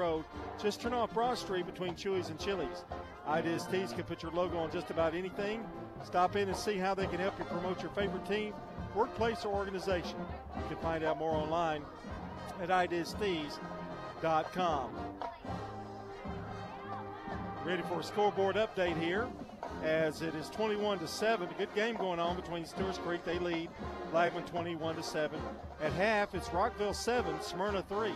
Road. Just turn off Broad Street between Chewy's and Chili's. Ideas Tees can put your logo on just about anything. Stop in and see how they can help you promote your favorite team, workplace, or organization. You can find out more online at ideastees.com. Ready for a scoreboard update here as it is 21 to 7. A good game going on between Stewart's Creek. They lead Blackman 21 to 7. At half, it's Rockvale 7, Smyrna 3.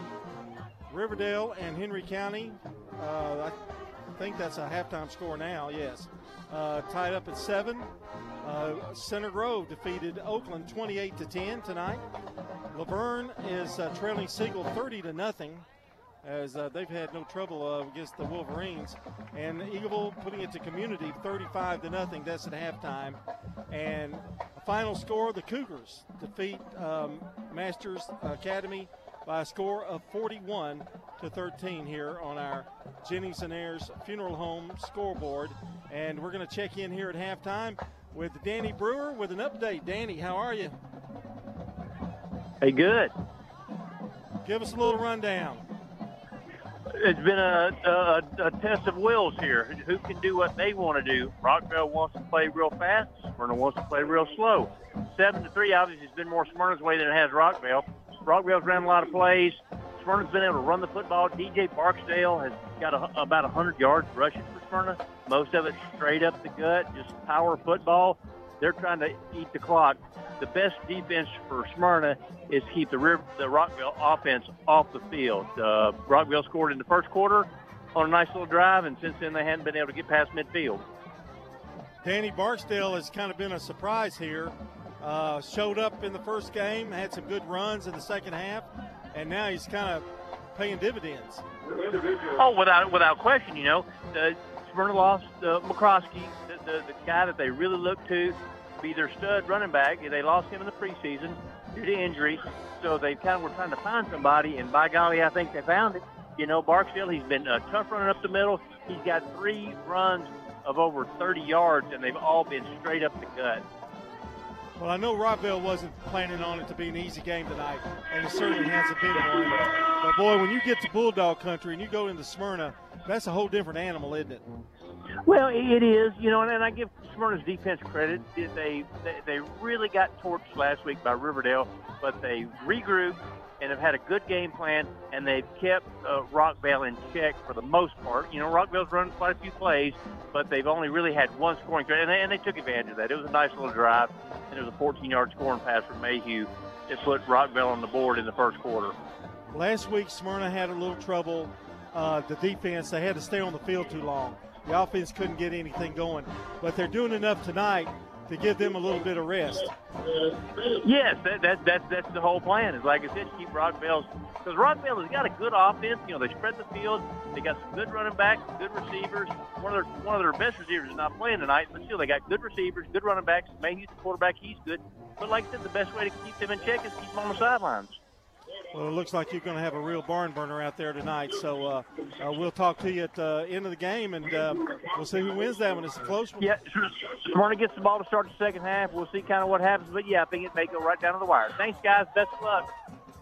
Riverdale and Henry County, uh, I think that's a halftime score now, yes. Uh, tied up at 7. Uh, Center Grove defeated Oakland 28 to 10 tonight. La Vergne is uh, trailing Siegel 30 to nothing as uh, they've had no trouble uh, against the Wolverines. And Eagleville putting it to community 35 to nothing. That's at halftime. And final score: the Cougars defeat um, Masters Academy by a score of 41 to 13 here on our Jennings and Ayers Funeral Home scoreboard. And we're going to check in here at halftime with Danny Brewer with an update. Danny, how are you? Hey, good. Give us a little rundown it's been a, a, a test of wills here. Who can do what they want to do? Rockvale wants to play real fast. Smyrna wants to play real slow. Seven to three, obviously, has been more Smyrna's way than it has Rockvale. Rockvale's ran a lot of plays. Smyrna's been able to run the football. DJ Barksdale has got a, about 100 yards rushing for Smyrna. Most of it straight up the gut, just power football. They're trying to eat the clock the best defense for Smyrna is keep the River, the Rockvale offense off the field. Uh, Rockvale scored in the first quarter on a nice little drive, and since then they hadn't been able to get past midfield. Danny Barksdale has kind of been a surprise here. Uh, showed up in the first game, had some good runs in the second half, and now he's kind of paying dividends. Oh, without without question, you know, uh, lost uh, McCroskey, the, the, the guy that they really look to be their stud running back. They lost him in the preseason due to injury, so they kind of were trying to find somebody, and by golly, I think they found it. You know, Barksdale, he's been uh, tough running up the middle. He's got three runs of over 30 yards, and they've all been straight up the gut. Well, I know Rockvale wasn't planning on it to be an easy game tonight, and it certainly hasn't been one. But boy, when you get to Bulldog Country and you go into Smyrna, that's a whole different animal, isn't it? Well, it is, you know, and I give Smyrna's defense credit. They, they they really got torched last week by Riverdale, but they regrouped and have had a good game plan, and they've kept uh, Rockvale in check for the most part. You know, Rockvale's run quite a few plays, but they've only really had one scoring threat, and they, and they took advantage of that. It was a nice little drive, and it was a 14-yard scoring pass from Mayhew that put Rockvale on the board in the first quarter. Last week, Smyrna had a little trouble. Uh, the defense, they had to stay on the field too long. The offense couldn't get anything going, but they're doing enough tonight to give them a little bit of rest. Yes, that, that, that that's the whole plan. Is like I said, keep Rockvale's because Rockvale has got a good offense. You know, they spread the field. They got some good running backs, good receivers. One of their one of their best receivers is not playing tonight, but still they got good receivers, good running backs. Mayhew the quarterback, he's good. But like I said, the best way to keep them in check is keep them on the sidelines. Well, it looks like you're going to have a real barn burner out there tonight. So uh, uh, we'll talk to you at the uh, end of the game, and uh, we'll see who wins that one. It's a close one. Yeah, Smyrna gets the ball to start the second half. We'll see kind of what happens. But, yeah, I think it may go right down to the wire. Thanks, guys. Best of luck.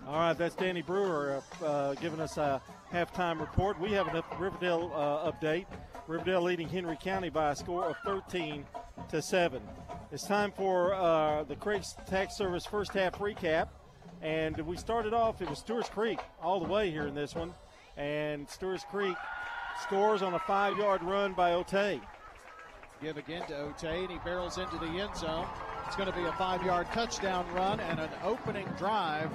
All right, that's Danny Brewer uh, giving us a halftime report. We have a Riverdale uh, update. Riverdale leading Henry County by a score of 13 to 7. It's time for the Craig's Tax Service first half recap. And we started off, it was Stewart's Creek all the way here in this one. And Stewart's Creek scores on a five yard run by Otay. Give again to Otay, and he barrels into the end zone. It's going to be a five yard touchdown run and an opening drive,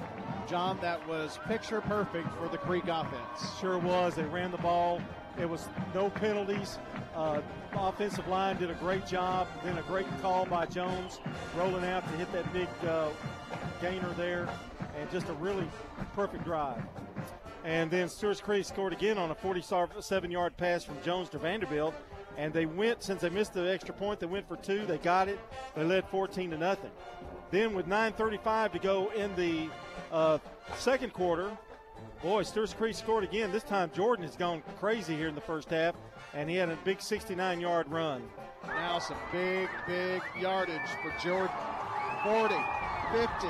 John, that was picture perfect for the Creek offense. Sure was. They ran the ball. It was no penalties. Uh, offensive line did a great job. Then a great call by Jones, rolling out to hit that big uh, gainer there and just a really perfect drive. And then Stewart's Creek scored again on a 47 yard pass from Jones to Vanderbilt. And they went, since they missed the extra point, they went for two. They got it. They led 14 to nothing. Then with 9.35 to go in the uh, second quarter, boy, Stewart's Creek scored again. This time Jordan has gone crazy here in the first half, and he had a big 69 yard run. Now some big, big yardage for Jordan. 40, 50,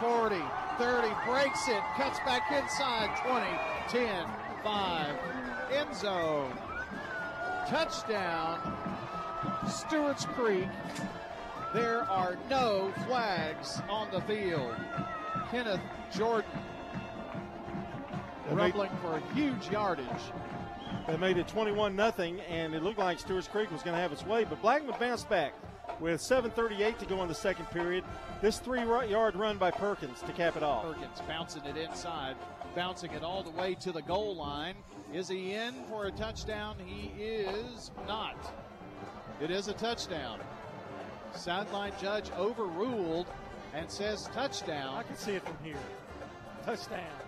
40, 30, breaks it, cuts back inside, 20, 10, 5, end zone. Touchdown, Stewart's Creek. There are no flags on the field. Kenneth Jordan rumbling for a huge yardage. They made it 21 nothing, and it looked like Stewart's Creek was going to have its way, but Blackman bounced back with 7.38 to go in the second period. This three yard run by Perkins to cap it off. Perkins bouncing it inside, bouncing it all the way to the goal line. Is he in for a touchdown? He is not. It is a touchdown. Sideline judge overruled and says touchdown. I can see it from here. Touchdown.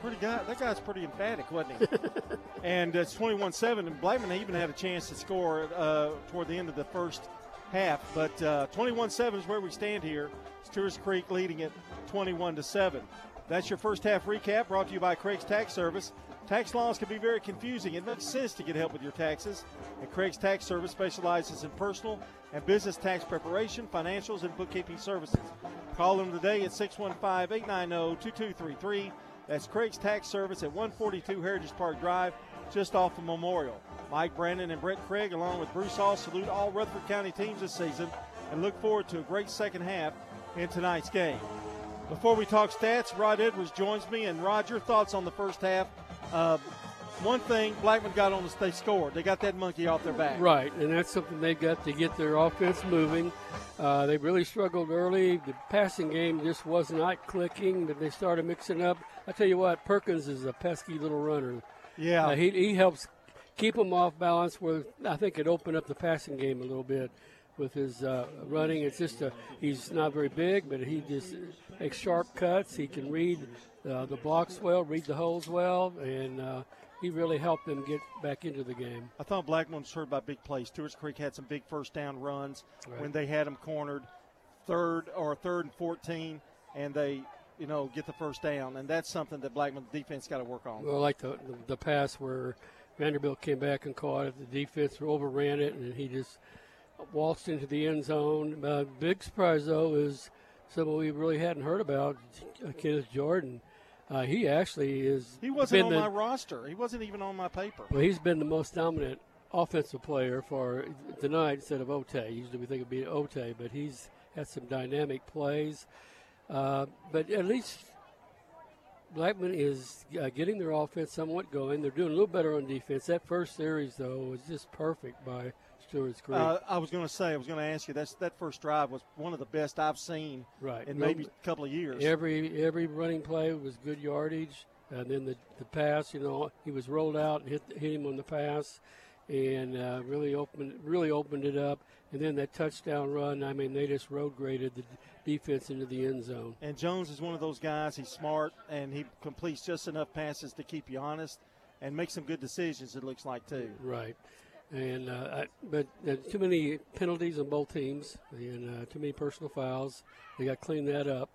Pretty guy. That guy's pretty emphatic, wasn't he? and it's 21-7. And Blackman even had a chance to score uh, toward the end of the first half. But 21-7 uh, is where we stand here. Stewart's Creek leading it 21 to 7. That's your first half recap brought to you by Craig's Tax Service. Tax laws can be very confusing. It makes sense to get help with your taxes. And Craig's Tax Service specializes in personal and business tax preparation, financials, and bookkeeping services. Call them today at 615 890 2233 that's Craig's Tax Service at 142 Heritage Park Drive, just off of Memorial. Mike Brandon and Brett Craig, along with Bruce Hall, salute all Rutherford County teams this season and look forward to a great second half in tonight's game. Before we talk stats, Rod Edwards joins me. And Rod, your thoughts on the first half? Uh, one thing Blackman got on us, they scored. They got that monkey off their back. Right, and that's something they've got to get their offense moving. Uh, they really struggled early. The passing game just was not clicking, but they started mixing up. I tell you what, Perkins is a pesky little runner. Yeah, uh, he, he helps keep them off balance. Where I think it opened up the passing game a little bit with his uh, running. It's just a, he's not very big, but he just makes sharp cuts. He can read uh, the blocks well, read the holes well, and uh, he really helped them get back into the game. I thought Blackman was hurt by big plays. Stewart's Creek had some big first down runs right. when they had him cornered, third or third and 14, and they, you know, get the first down. And that's something that Blackman defense got to work on. Well, like the, the, the pass where Vanderbilt came back and caught it, the defense overran it, and he just waltzed into the end zone. Uh, big surprise though is someone we really hadn't heard about, Kenneth Jordan. Uh, he actually is. He wasn't on the, my roster. He wasn't even on my paper. Well, he's been the most dominant offensive player for tonight instead of Ote. Usually we think it'd be Ote, but he's had some dynamic plays. Uh, but at least Blackman is uh, getting their offense somewhat going. They're doing a little better on defense. That first series, though, was just perfect by Stewart's Creek. Uh, I was going to say, I was going to ask you. That's that first drive was one of the best I've seen right. in maybe a couple of years. Every every running play was good yardage, and then the the pass. You know, he was rolled out and hit hit him on the pass, and uh, really opened really opened it up. And then that touchdown run. I mean, they just road graded the defense into the end zone. And Jones is one of those guys. He's smart and he completes just enough passes to keep you honest and make some good decisions. It looks like too. Right and uh, I, but uh, too many penalties on both teams and uh, too many personal fouls. They got to clean that up.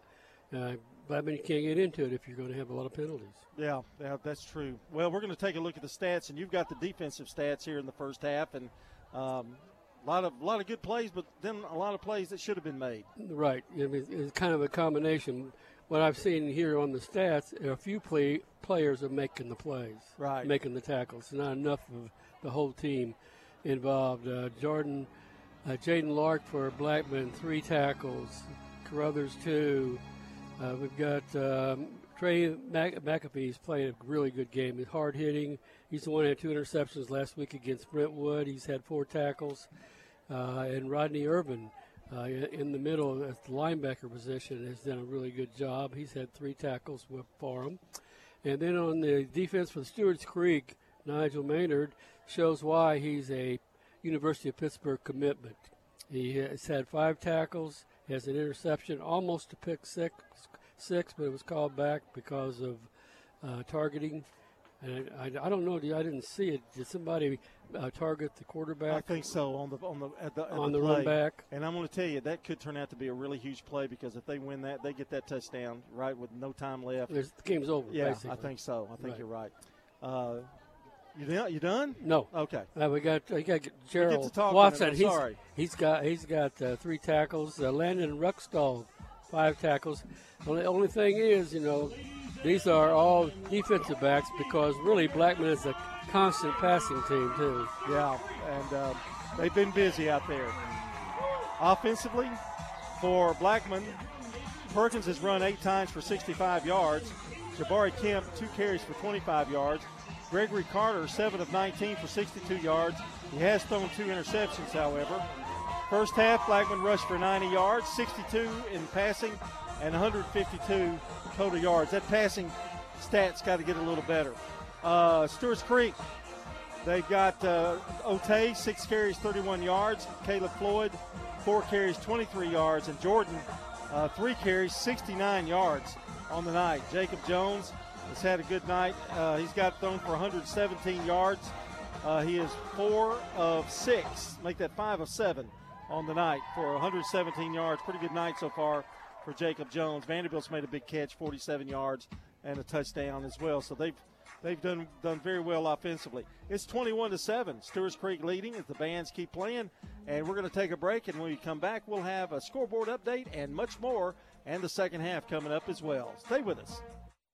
Uh, but I mean, you can't get into it if you're going to have a lot of penalties. Yeah, yeah, that's true. Well, we're going to take a look at the stats, and you've got the defensive stats here in the first half, and um, a lot of a lot of good plays, but then a lot of plays that should have been made. Right. I mean, it's kind of a combination. What I've seen here on the stats, a few play, players are making the plays, right, making the tackles. Not enough of the whole team involved. Uh, Jordan, uh, Jaden Lark for Blackman, three tackles. Carruthers, two. Uh, we've got um, Trey Mac- McAfee's playing a really good game. He's hard hitting. He's the one who had two interceptions last week against Brentwood. He's had four tackles. Uh, and Rodney Irvin uh, in the middle at the linebacker position has done a really good job. He's had three tackles for him. And then on the defense for Stewart's Creek, Nigel Maynard shows why he's a University of Pittsburgh commitment. He has had five tackles, has an interception, almost to pick six, six, but it was called back because of uh, targeting. And I, I, don't know. I didn't see it. Did somebody uh, target the quarterback? I think so on the on the at the, at on the, the run back. And I'm going to tell you that could turn out to be a really huge play because if they win that, they get that touchdown right with no time left. There's, the game's over. Yeah, basically. I think so. I think right. you're right. Uh, you done? You done? No. Okay. Uh, we got we got Gerald Watson. He's, sorry. he's got he's got uh, three tackles. Uh, Landon Ruckstall, five tackles. Only only thing is, you know, These are all defensive backs because really Blackman is a constant passing team too. Yeah, and uh, they've been busy out there. Offensively, for Blackman, Perkins has run eight times for 65 yards. Jabari Kemp, two carries for 25 yards. Gregory Carter, 7 of 19 for 62 yards. He has thrown two interceptions, however. First half, Blackman rushed for 90 yards, 62 in passing, and 152 total yards. That passing stats got to get a little better. Uh, Stewart's Creek, they've got uh, Otay, six carries, 31 yards. Caleb Floyd, four carries, 23 yards. And Jordan, uh, three carries, 69 yards on the night. Jacob Jones has had a good night. Uh, he's got thrown for 117 yards. Uh, he is four of six, make that five of seven on the night for 117 yards. Pretty good night so far for Jacob Jones. Vanderbilt's made a big catch, 47 yards, and a touchdown as well. So they've they've done done very well offensively. It's 21 to seven. Stewart's Creek leading as the bands keep playing, and we're going to take a break. And when we come back, we'll have a scoreboard update and much more, and the second half coming up as well. Stay with us.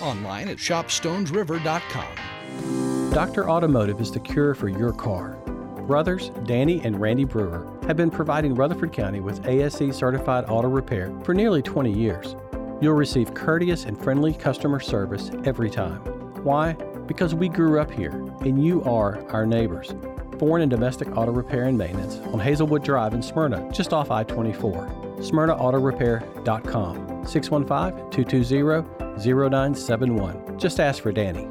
Online at shopstonesriver.com. Dr. Automotive is the cure for your car. Brothers Danny and Randy Brewer have been providing Rutherford County with ASE certified auto repair for nearly 20 years. You'll receive courteous and friendly customer service every time. Why? Because we grew up here and you are our neighbors. Foreign and domestic auto repair and maintenance on Hazelwood Drive in Smyrna, just off I 24. SmyrnaAutorepair.com 615 220 0971. Just ask for Danny.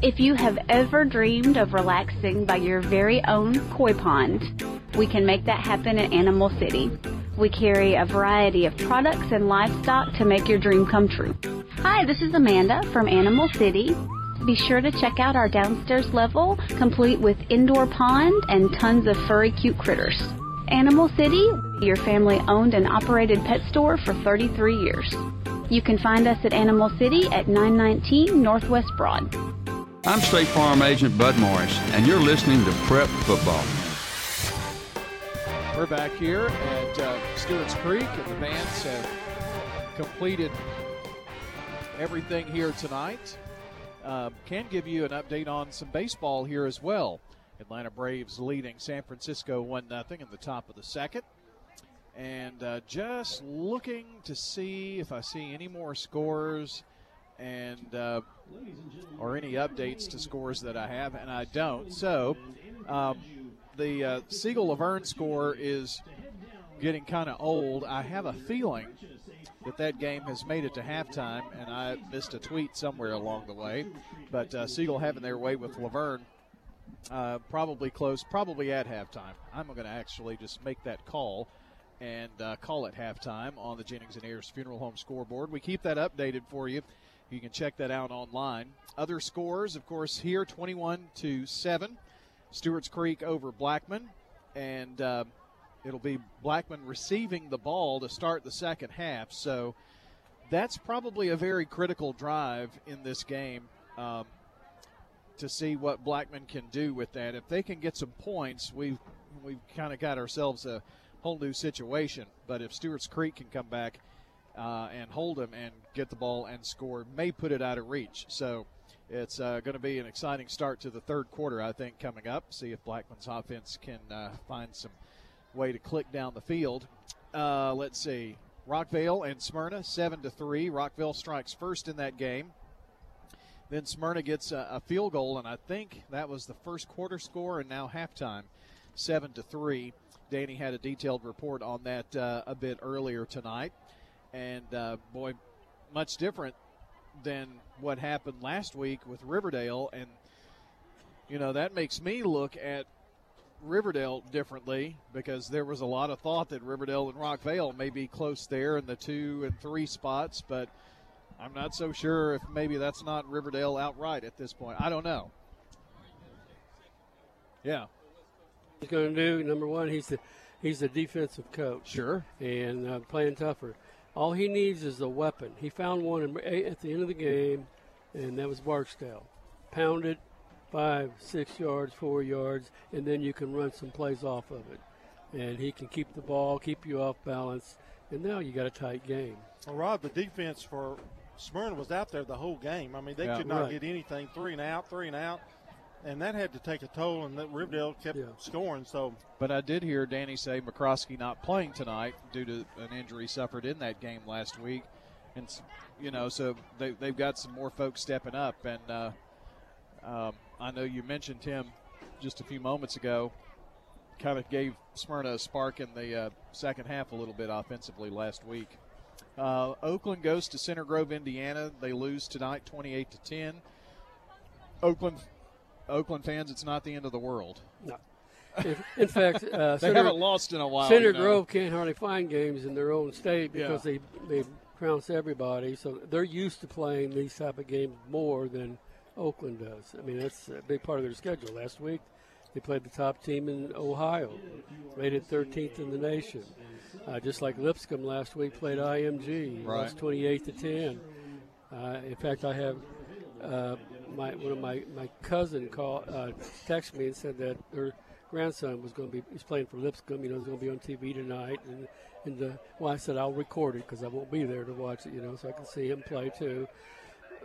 If you have ever dreamed of relaxing by your very own koi pond, we can make that happen at Animal City. We carry a variety of products and livestock to make your dream come true. Hi, this is Amanda from Animal City. Be sure to check out our downstairs level, complete with indoor pond and tons of furry cute critters. Animal City, your family owned and operated pet store for 33 years. You can find us at Animal City at 919 Northwest Broad. I'm State Farm Agent Bud Morris, and you're listening to Prep Football. We're back here at uh, Stewart's Creek, and the bands have completed everything here tonight. Um, can give you an update on some baseball here as well. Atlanta Braves leading San Francisco 1 0 in the top of the second. And uh, just looking to see if I see any more scores and uh, or any updates to scores that I have, and I don't. So um, the uh, Siegel La Vergne score is getting kind of old. I have a feeling that that game has made it to halftime, and I missed a tweet somewhere along the way. But uh, Siegel having their way with La Vergne, uh, probably close, probably at halftime. I'm going to actually just make that call and uh, call it halftime on the Jennings and Ayers Funeral Home scoreboard. We keep that updated for you. You can check that out online. Other scores, of course, here 21 to 7. Stewart's Creek over Blackman. And uh, it'll be Blackman receiving the ball to start the second half. So that's probably a very critical drive in this game um, to see what Blackman can do with that. If they can get some points, we've we've kind of got ourselves a whole new situation. But if Stewart's Creek can come back uh, and hold him and get the ball and score, may put it out of reach. So it's uh, going to be an exciting start to the third quarter, I think, coming up. See if Blackman's offense can uh, find some way to click down the field. Uh, let's see. Rockvale and Smyrna, seven to three. Rockvale strikes first in that game. Then Smyrna gets a, a, field goal, and I think that was the first quarter score, and now halftime, seven to three. Danny had a detailed report on that uh, a bit earlier tonight, and uh, boy, much different than what happened last week with Riverdale, and you know that makes me look at Riverdale differently because there was a lot of thought that Riverdale and Rockvale may be close there in the two and three spots, but I'm not so sure if maybe that's not Riverdale outright at this point. I don't know. Yeah. He's going to do number one. He's the he's the defensive coach. Sure. And uh, playing tougher. All he needs is a weapon. He found one at the end of the game, and that was Barksdale. Pounded five, six yards, four yards, and then you can run some plays off of it. And he can keep the ball, keep you off balance, and now you got a tight game. Well, Rod, the defense for Smyrna was out there the whole game. I mean, they yeah, could not right. get anything three and out, three and out, and that had to take a toll. And that Riverdale kept yeah. scoring. So, but I did hear Danny say McCroskey not playing tonight due to an injury suffered in that game last week, and you know, so they they've got some more folks stepping up, and uh, um, I know you mentioned him just a few moments ago. Kind of gave Smyrna a spark in the uh, second half a little bit offensively last week. Uh, Oakland goes to Center Grove, Indiana. They lose tonight, 28 to 10. Oakland, Oakland fans, it's not the end of the world. No. In, fact, uh, they haven't lost in a while. Center you know. Grove can't hardly find games in their own state because yeah. they they trounce everybody. So they're used to playing these type of games more than Oakland does. I mean, that's a big part of their schedule. Last week, they played the top team in Ohio, rated 13th in the nation. Uh, just like Lipscomb last week played IMG, right. lost 28 to 10. Uh, in fact, I have uh, my one of my my cousin called uh, texted me and said that her grandson was going to be he's playing for Lipscomb. You know, he's going to be on TV tonight, and and uh, well, I said I'll record it because I won't be there to watch it. You know, so I can see him play too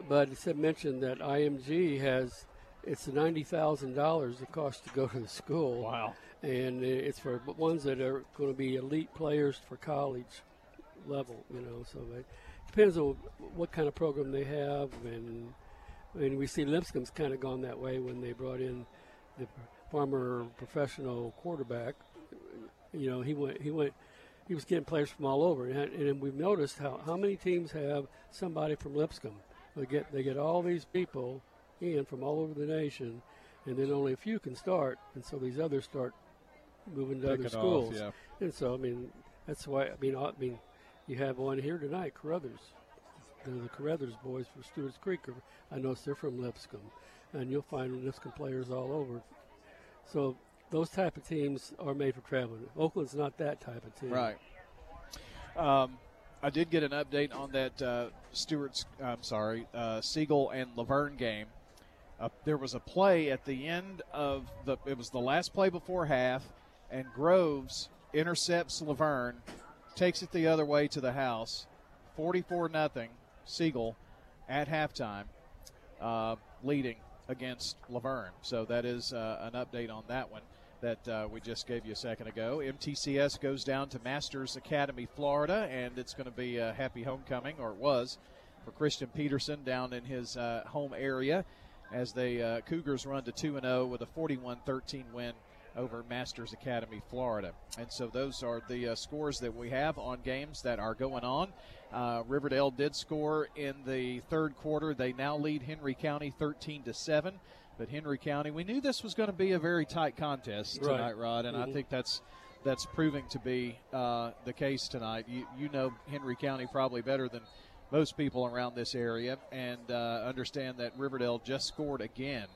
but he said mentioned that IMG has it's ninety thousand dollars it costs to go to the school. Wow! And it's for ones that are going to be elite players for college level. You know, so it depends on what kind of program they have, and and we see Lipscomb's kind of gone that way when they brought in the former professional quarterback. You know, he went he went he was getting players from all over, and, and we've noticed how how many teams have somebody from Lipscomb they get they get all these people in from all over the nation, and then only a few can start, and so these others start moving to other schools. Off, yeah. And so I mean that's why I mean I mean you have one here tonight, Carruthers. The Carruthers boys from Stewart's Creek. I know they're from Lipscomb, and you'll find Lipscomb players all over. So those type of teams are made for traveling. Oakland's not that type of team. Right. Um, I did get an update on that uh, Stewart's, I'm sorry, uh, Siegel and La Vergne game. Uh, there was a play at the end of the, it was the last play before half, and Groves intercepts La Vergne, takes it the other way to the house, 44 nothing. Siegel at halftime, uh, leading against La Vergne. So that is uh, an update on that one that uh, we just gave you a second ago. MTCS goes down to Masters Academy, Florida, and it's going to be a happy homecoming, or it was, for Christian Peterson down in his uh, home area as the uh, Cougars run to 2 0 with a 41 13 win over Masters Academy, Florida. And so those are the uh, scores that we have on games that are going on. Uh, Riverdale did score in the third quarter. They now lead Henry County 13 to 7. But Henry County, we knew this was going to be a very tight contest tonight, Right. Rod, and Mhm. I think that's that's proving to be uh, the case tonight. You you know Henry County probably better than most people around this area, and uh, understand that Riverdale just scored again.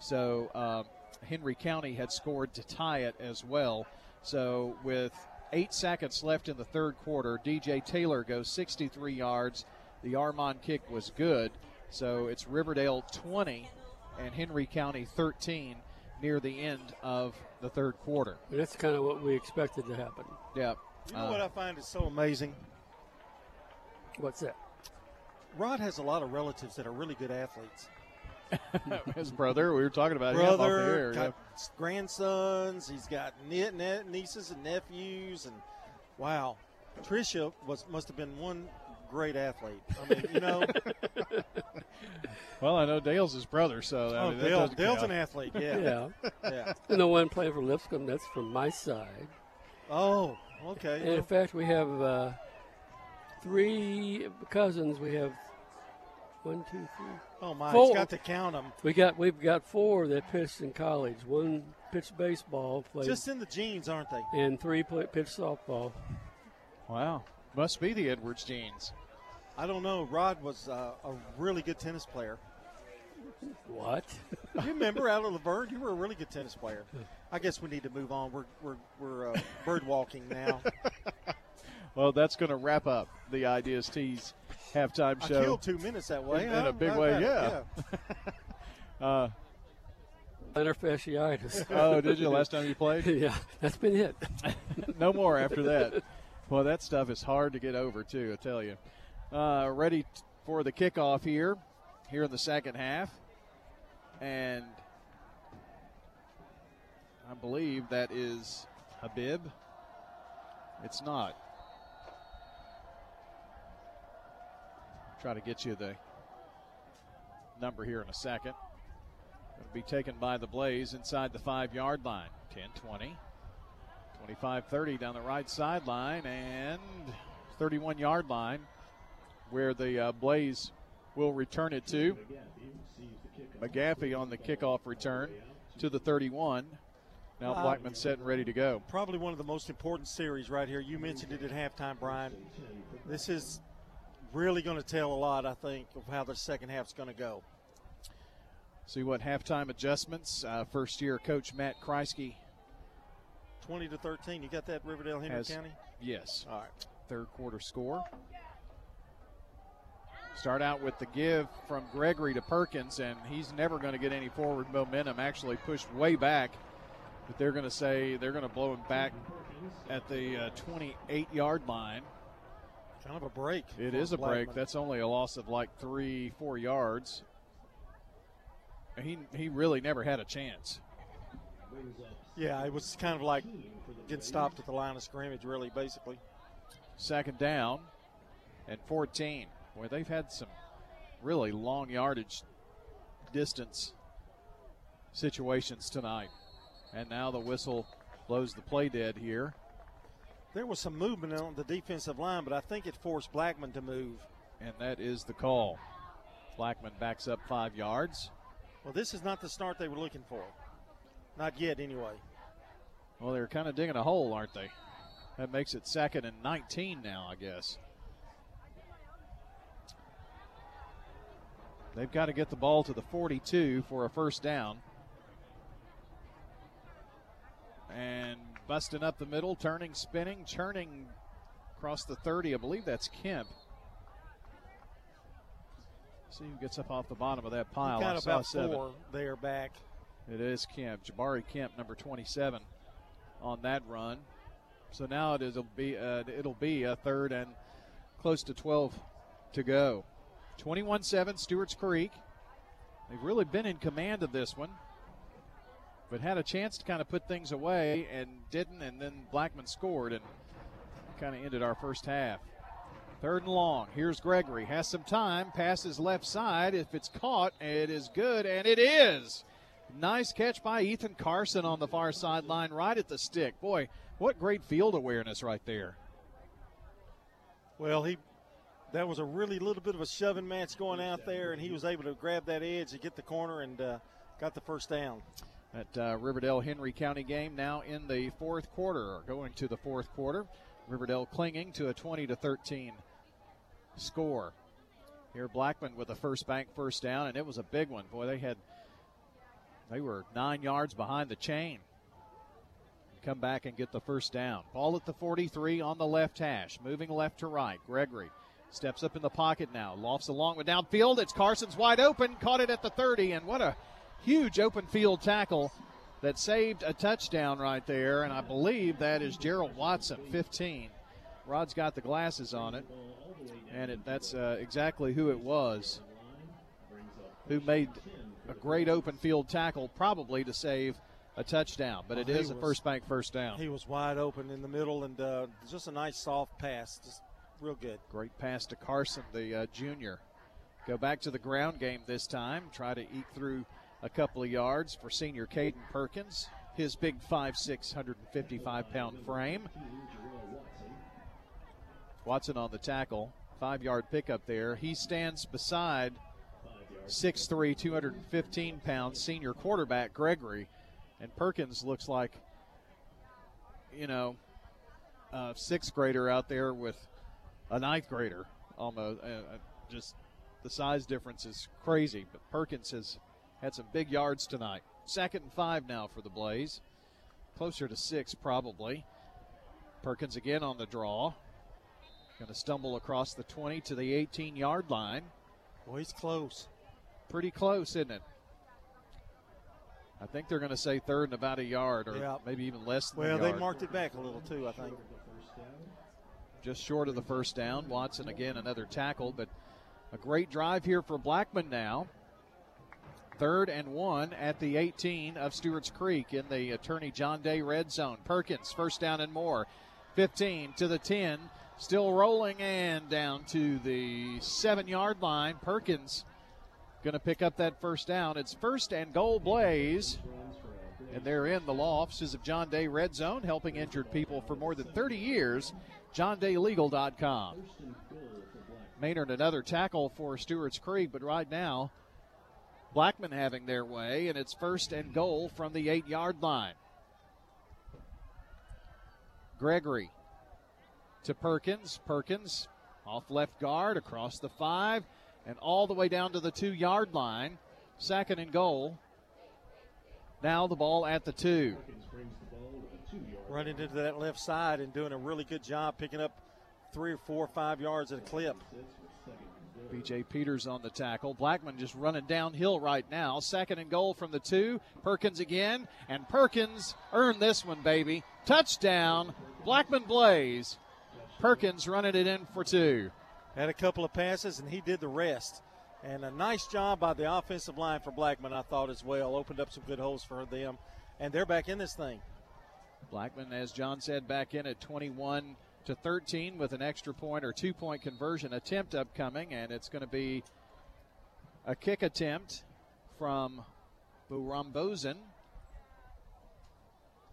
So uh, Henry County had scored to tie it as well. So with eight seconds left in the third quarter, DJ Taylor goes 63 yards. The Armand kick was good. So it's Riverdale 20 and Henry County 13 near the end of the third quarter. That's kind of what we expected to happen. Yeah. You know Uh, what I find is so amazing? What's that? Rod has a lot of relatives that are really good athletes. His brother, we were talking about him off the Brother, air. got yeah. grandsons. He's got nie- nie- nieces and nephews, and wow, Tricia was must have been one great athlete. I mean, you know, Well, I know Dale's his brother, so I oh, mean, that Dale, Dale's count. an athlete. Yeah, Yeah. yeah. And the one playing for Lipscomb, that's from my side. Oh, okay. And in fact, we have uh, three cousins. We have one, two, three. Oh my, four. he's got to count them. We got we've got four that pitched in college. One pitched baseball, played, Just in the genes, aren't they? and three play, pitched softball. Wow. Must be the Edwards genes. I don't know. Rod was uh, a really good tennis player. What? You remember out of La Vergne? You were a really good tennis player. I guess we need to move on. We're we're we're uh, bird walking now. Well, that's going to wrap up the Ideas Tees halftime show. I show. killed two minutes that way. In, in a big way, bad, yeah. uh, Plantar fasciitis. oh, did you last time you played? yeah, that's been it. no more after that. Well, that stuff is hard to get over too. I tell you. Uh, ready t- for the kickoff here, here in the second half, and I believe that is Habib. It's not. Try to get you the number here in a second. It'll be taken by the Blaze inside the five yard line. 10 20. 25 30 down the right sideline and 31 yard line where the uh, Blaze will return it to. McGaffey on the kickoff return to the 31. Now Wow. Blackman set and ready to go. Probably one of the most important series right here. You mentioned it at halftime, Brian. This is really going to tell a lot, I think, of how the second half's going to go. See what halftime adjustments. Uh, first year coach Matt Kreisky 20 to 13. You got that, Riverdale, Henry has. County? Yes. All right. Third quarter score. Start out with the give from Gregory to Perkins, and he's never going to get any forward momentum. Actually, pushed way back, but they're going to say they're going to blow him back at the uh, 28 yard line. Kind of a break. It is a break. That's only a loss of like three, four yards. He he really never had a chance. Yeah, it was kind of like getting stopped at the line of scrimmage, really, basically. Second down and 14. Boy, they've had some really long yardage distance situations tonight. And now the whistle blows the play dead here. There was some movement on the defensive line, but I think it forced Blackman to move. And that is the call. Blackman backs up five yards. Well, this is not the start they were looking for. Not yet, anyway. Well, they're kind of digging a hole, aren't they? That makes it second and 19 now, I guess. They've got to get the ball to the 42 for a first down. And busting up the middle, turning, spinning, churning across the 30. I believe that's Kemp. See who gets up off the bottom of that pile. Got about seven. four there back. It is Kemp, Jabari Kemp, number 27, on that run. So now it is it'll be uh, it'll be a third and close to 12 to go. 21-7 Stewart's Creek. They've really been in command of this one, but had a chance to kind of put things away and didn't, and then Blackman scored and kind of ended our first half. Third and long. Here's Gregory. Has some time. Passes left side. If it's caught, it is good, and it is. Nice catch by Ethan Carson on the far sideline, right at the stick. Boy, what great field awareness right there. Well, he that was a really little bit of a shoving match going out there, and he was able to grab that edge and get the corner and uh, got the first down. That uh, Riverdale Henry County game now in the fourth quarter, going to the fourth quarter. Riverdale clinging to a 20 to 13 score. Here, Blackman with a first bank first down, and it was a big one. Boy, they had they were nine yards behind the chain. Come back and get the first down. Ball at the 43 on the left hash, moving left to right. Gregory steps up in the pocket now, lofts along with downfield. It's Carson's wide open, caught it at the 30, and what a huge open field tackle that saved a touchdown right there. And I believe that is Gerald Watson, 15. Rod's got the glasses on it, and it, that's uh, exactly who it was who made a great open field tackle, probably to save a touchdown. But it is a first bank first down. He was wide open in the middle, and uh, just a nice soft pass, just real good. Great pass to Carson, the uh, junior. Go back to the ground game this time. Try to eke through a couple of yards for senior Caden Perkins. His big 5'6", 155 pound frame. Watson on the tackle. Five yard pickup there. He stands beside 6'3, 215 pounds senior quarterback Gregory. And Perkins looks like, you know, a sixth grader out there with a ninth grader almost. Uh, uh, just the size difference is crazy. But Perkins has had some big yards tonight. Second and five now for the Blaze. Closer to six, probably. Perkins again on the draw. Going to stumble across the 20 to the 18 yard line. Boy, he's close pretty close, isn't it? I think they're going to say third and about a yard, or yeah. maybe even less. Well, they marked it back a little too. I think just short of the first down. Watson again another tackle, but a great drive here for Blackman now. Third and one at the 18 of Stewart's Creek in the Attorney John Day red zone. Perkins first down and more. 15 to the 10, still rolling and down to the seven yard line. Perkins going to pick up that first down. It's first and goal Blaze. And they're in the law offices of John Day Red Zone, helping injured people for more than 30 years. JohnDayLegal.com. Maynard another tackle for Stewart's Creek, but right now, Blackman having their way, and it's first and goal from the eight yard line. Gregory to Perkins. Perkins off left guard across the five and all the way down to the two yard line. Second and goal. Now the ball at the two. Running into that left side and doing a really good job picking up three or four or five yards at a clip. BJ Peters on the tackle. Blackman just running downhill right now. Second and goal from the two. Perkins again. And Perkins earned this one, baby. Touchdown. Blackman Blaze. Perkins running it in for two had a couple of passes, and he did the rest. And a nice job by the offensive line for Blackman, I thought as well. Opened up some good holes for them, and they're back in this thing. Blackman, as John said, back in at 21 to 13 with an extra point or two point conversion attempt upcoming, and it's going to be a kick attempt from Burambozen.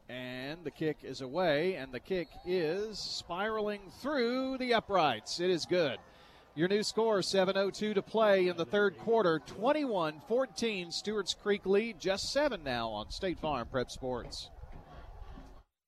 And the kick is away, and the kick is spiraling through the uprights. It is good. Your new score 7.02 to play in the third quarter. 21 14. Stewart's Creek lead, just seven now on State Farm Prep Sports.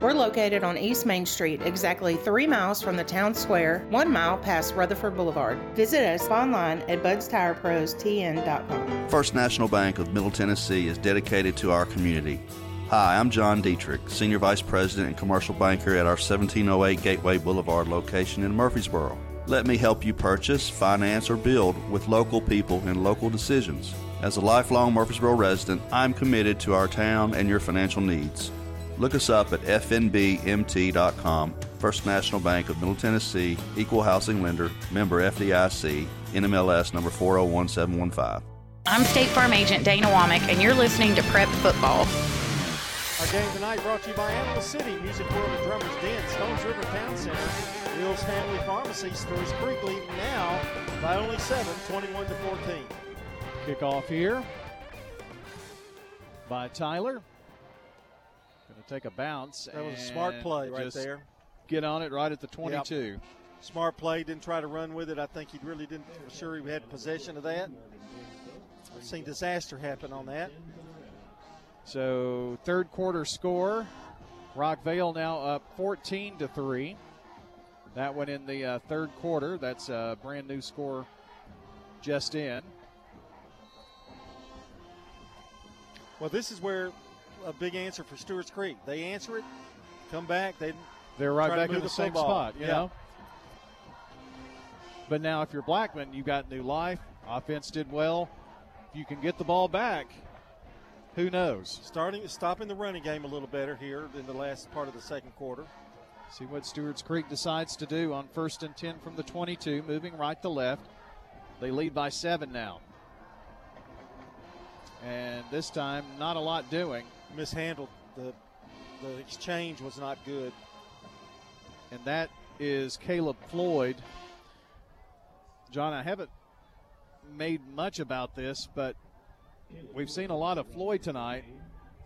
We're located on East Main Street, exactly three miles from the town square, one mile past Rutherford Boulevard. Visit us online at budstirepros.tn.com. First National Bank of Middle Tennessee is dedicated to our community. Hi, I'm John Dietrich, Senior Vice President and Commercial Banker at our 1708 Gateway Boulevard location in Murfreesboro. Let me help you purchase, finance, or build with local people and local decisions. As a lifelong Murfreesboro resident, I'm committed to our town and your financial needs. Look us up at fnbmt.com First National Bank of Middle Tennessee, Equal Housing Lender, member FDIC, NMLS number 401715. I'm State Farm Agent Dana Womack, and you're listening to Prep Football. Our game tonight brought to you by Animal City, Music World and Drummers Den, Stones River Town Center, Mills Family Pharmacy, Stewart's Creek leading now by only 7, 21 to 14. Kickoff here by Tyler. To take a bounce. That was a smart play right there. Get on it right at the 22. Yep. Smart play, didn't try to run with it. I think he really didn't, sure he had possession of that. I've seen disaster happen on that. So third quarter score, Rockvale now up 14 to three. That one in the uh, third quarter. That's a brand new score just in. Well, this is where a big answer for Stewart's Creek. They answer it, come back, they they're right back in the, the same spot, you Yeah. know. But now, if you're Blackman, you've got new life. Offense did well. If you can get the ball back, who knows? Starting stopping the running game a little better here in the last part of the second quarter. See what Stewart's Creek decides to do on first and 10 from the 22, moving right to left. They lead by seven now. And this time, not a lot doing. Mishandled. The, the exchange was not good. And that is Caleb Floyd. John, I haven't made much about this, but we've seen a lot of Floyd tonight.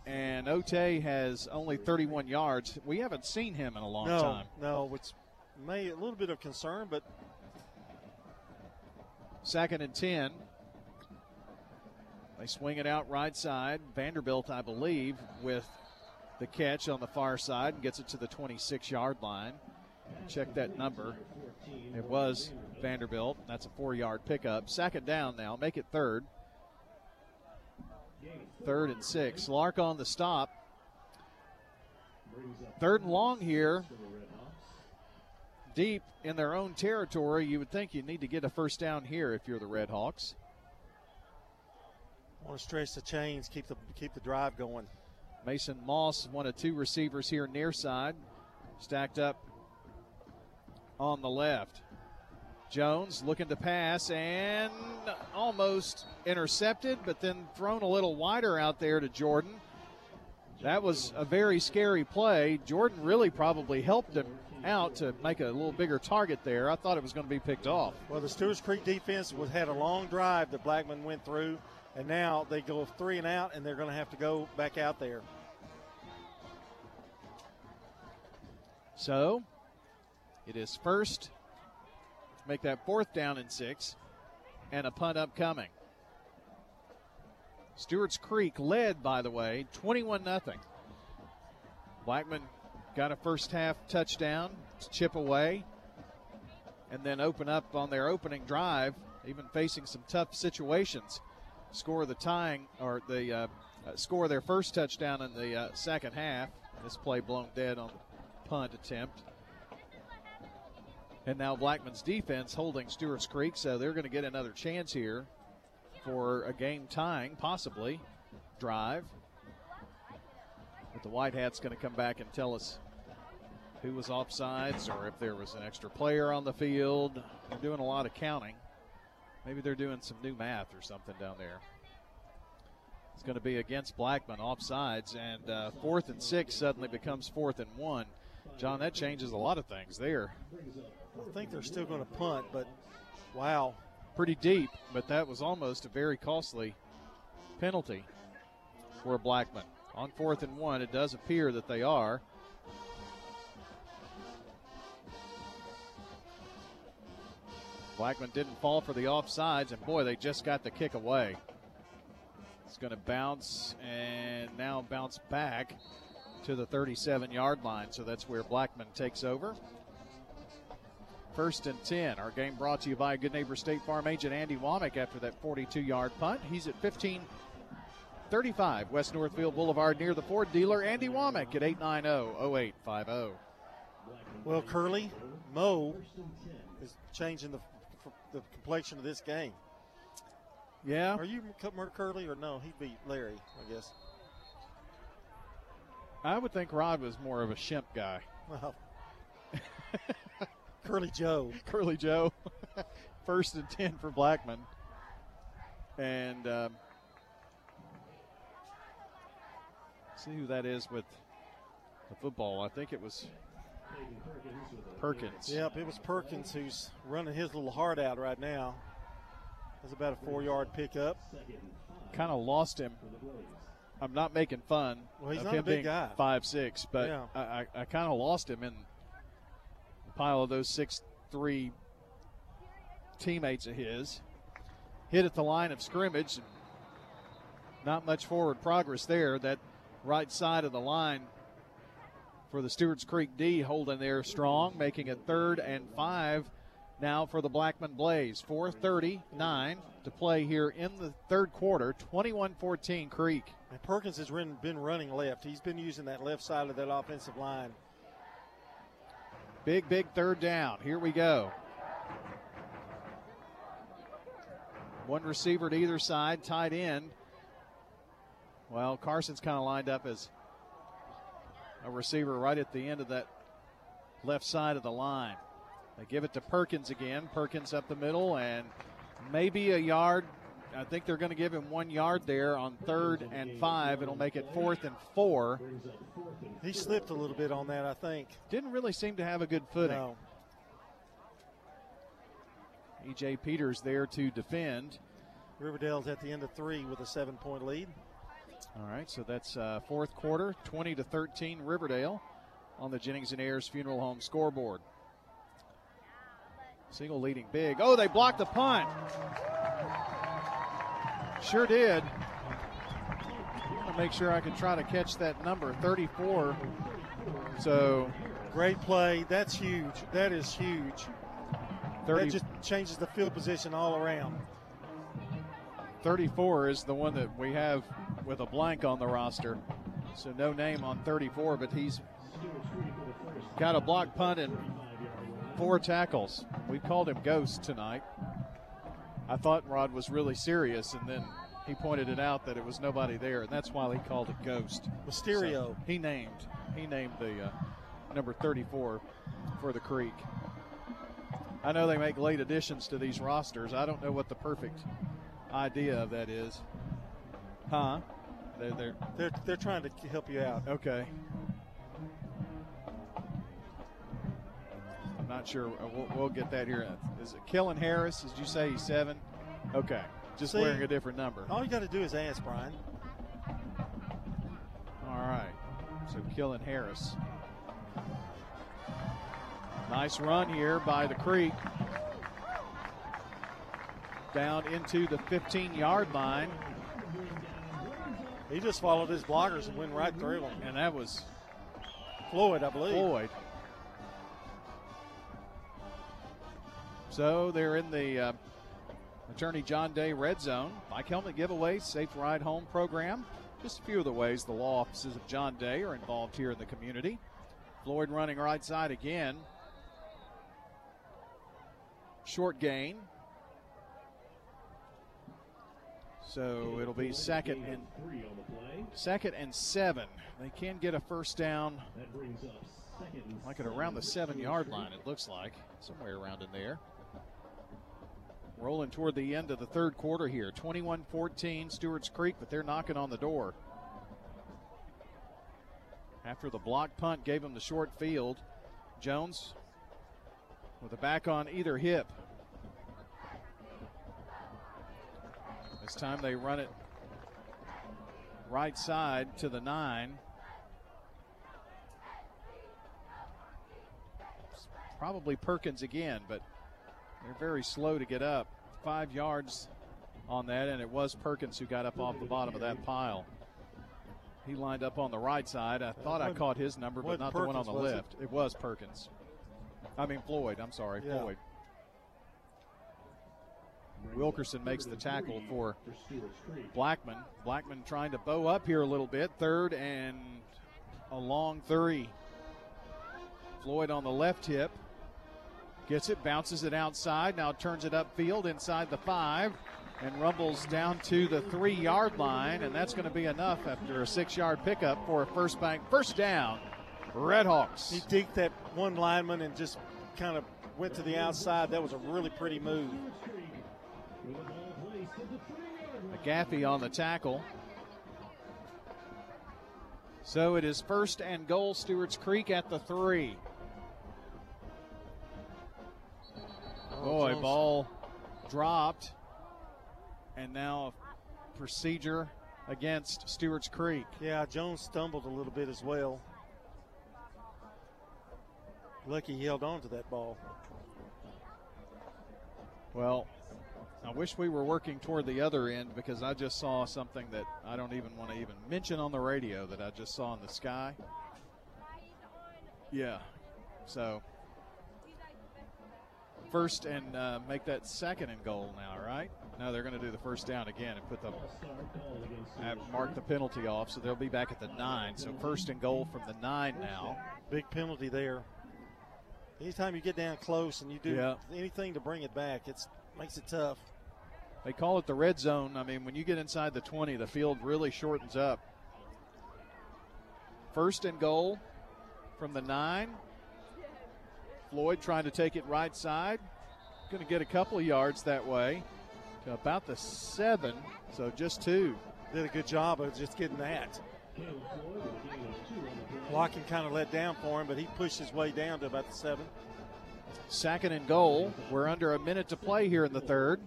And Ote has only 31 yards. We haven't seen him in a long no, time. no, which may a little bit of concern, but Second and 10. They swing it out right side. Vanderbilt, I believe, with the catch on the far side and gets it to the 26 yard line. Check that number. It was Vanderbilt. That's a four yard pickup. Second down now. Make it third. Third and six. Lark on the stop. Third and long here. Deep in their own territory. You would think you need to get a first down here if you're the Red Hawks. Want to stretch the chains, keep the keep the drive going. Mason Moss, one of two receivers here near side, stacked up on the left. Jones looking to pass and almost intercepted, but then thrown a little wider out there to Jordan. That was a very scary play. Jordan really probably helped him out to make a little bigger target there. I thought it was going to be picked off. Well, the Stewart's Creek defense was, had a long drive that Blackman went through, and now they go three and out, and they're going to have to go back out there. So it is first, make that fourth down and six, and a punt upcoming. Stewart's Creek led, by the way, 21 0. Blackman got a first half touchdown to chip away and then open up on their opening drive, even facing some tough situations. Score the tying or the uh, uh, score their first touchdown in the uh, second half. This play blown dead on the punt attempt. And now Blackman's defense holding Stewart's Creek, so they're going to get another chance here for a game tying, possibly, drive. But the White Hat's going to come back and tell us who was offsides or if there was an extra player on the field. They're doing a lot of counting. Maybe they're doing some new math or something down there. It's going to be against Blackman offsides, and uh, fourth and six suddenly becomes fourth and one. John, that changes a lot of things there. I think they're still going to punt, but wow. Pretty deep, but that was almost a very costly penalty for Blackman. On fourth and one, it does appear that they are. Blackman didn't fall for the offsides, and boy, they just got the kick away. It's going to bounce and now bounce back to the 37 yard line, so that's where Blackman takes over. First and 10. Our game brought to you by Good Neighbor State Farm agent Andy Womack after that 42 yard punt. He's at 15 35 West Northfield Boulevard near the Ford dealer. Andy Womack at 890 0850. Well, Curly, Moe is changing the, the complexion of this game. Yeah. Are you Mer Curly or no? He beat Larry, I guess. I would think Rod was more of a Shemp guy. Well, Curly Joe. Curly Joe. First and 10 for Blackman. And um, see who that is with the football. I think it was Perkins. Yep, it was Perkins who's running his little heart out right now. That's about a four yard pickup. Kind of lost him. I'm not making fun well, he's of not him a big being guy. five six, but Yeah. I, I, I kind of lost him in the pile of those six three teammates of his. Hit at the line of scrimmage. Not much forward progress there. That right side of the line for the Stewart's Creek D holding there strong, making it third and five now for the Blackman Blaze. 4.39 to play here in the third quarter, 21 14 Creek. And Perkins has been running left. He's been using that left side of that offensive line. Big, big third down. Here we go. One receiver to either side, tight end. Well, Carson's kind of lined up as a receiver right at the end of that left side of the line. They give it to Perkins again. Perkins up the middle and maybe a yard. I think they're going to give him one yard there on third and five. It'll make it fourth and four. He slipped a little bit on that, I think. Didn't really seem to have a good footing. No. EJ Peters there to defend. Riverdale's at the end of three with a seven point lead. All right, so that's uh, fourth quarter, 20 to 13 Riverdale on the Jennings and Ayers Funeral Home scoreboard. Single leading big. Oh, they blocked the punt. Sure did. I'm gonna make sure I can try to catch that number 34. So Great play. That's huge. That is huge. 30, That just changes the field position all around. 34 is the one that we have with a blank on the roster. So no name on 34, but he's got a block punt and four tackles. We called him Ghost tonight. I thought Rod was really serious, and then he pointed it out that it was nobody there, and that's why he called it Ghost. Mysterio. So he named he named the uh, number 34 for the Creek. I know they make late additions to these rosters. I don't know what the perfect idea of that is. Huh? They're, they're They're they're trying to help you out. okay. I'm not sure. Uh, We'll, we'll get that here. Is it Kellen Harris? Did you say he's seven? Okay. Just See? wearing a different number. All you got to do is ask Brian. All right. So Kellen Harris. Nice run here by the Creek. Down into the 15 yard line. He just followed his blockers and went right through them. And that was Floyd, I believe. Floyd. So they're in the uh, Attorney John Day red zone. Bike helmet giveaway, safe ride home program. Just a few of the ways the law offices of John Day are involved here in the community. Floyd running right side again. Short gain. So it'll be second and second and seven. They can get a first down like at around the seven yard line, it looks like. Somewhere around in there. Rolling toward the end of the third quarter here. 21 14, Stewart's Creek, but they're knocking on the door. After the block punt gave him the short field, Jones with a back on either hip. This time they run it right side to the nine. It's probably Perkins again, but they're very slow to get up. Five yards on that, and it was Perkins who got up off the bottom of that pile. He lined up on the right side. I thought I caught his number, but not the one on the was it? left. It was Perkins. I mean Floyd. I'm sorry, Yeah. Floyd. Wilkerson makes the tackle for Blackman. Blackman trying to bow up here a little bit. Third and a long three. Floyd on the left hip. Gets it, bounces it outside, now turns it upfield inside the five, and rumbles down to the three yard line, and that's going to be enough after a six yard pickup for a first bank first down. Red Hawks. He deked that one lineman and just kind of went to the outside. That was a really pretty move. McGaffey on the tackle. So it is first and goal, Stewart's Creek at the three. Oh, Boy, Jones. ball dropped. And now a procedure against Stewart's Creek. Yeah, Jones stumbled a little bit as well. Lucky he held on to that ball. Well, I wish we were working toward the other end because I just saw something that I don't even want to even mention on the radio that I just saw in the sky. Yeah. So, first and uh, make that second and goal now, right? No, they're going to do the first down again and put the have mark the penalty off, so they'll be back at the nine. So first and goal from the nine now. Big penalty there. Anytime you get down close and you do Yeah. anything to bring it back, it's makes it tough. They call it the red zone. I mean, when you get inside the 20, the field really shortens up. First and goal from the nine. Floyd trying to take it right side. Going to get a couple of yards that way to about the seven, so just two. Did a good job of just getting that. Blocking kind of let down for him, but he pushed his way down to about the seven. Second and goal. We're under a minute to play here in the third.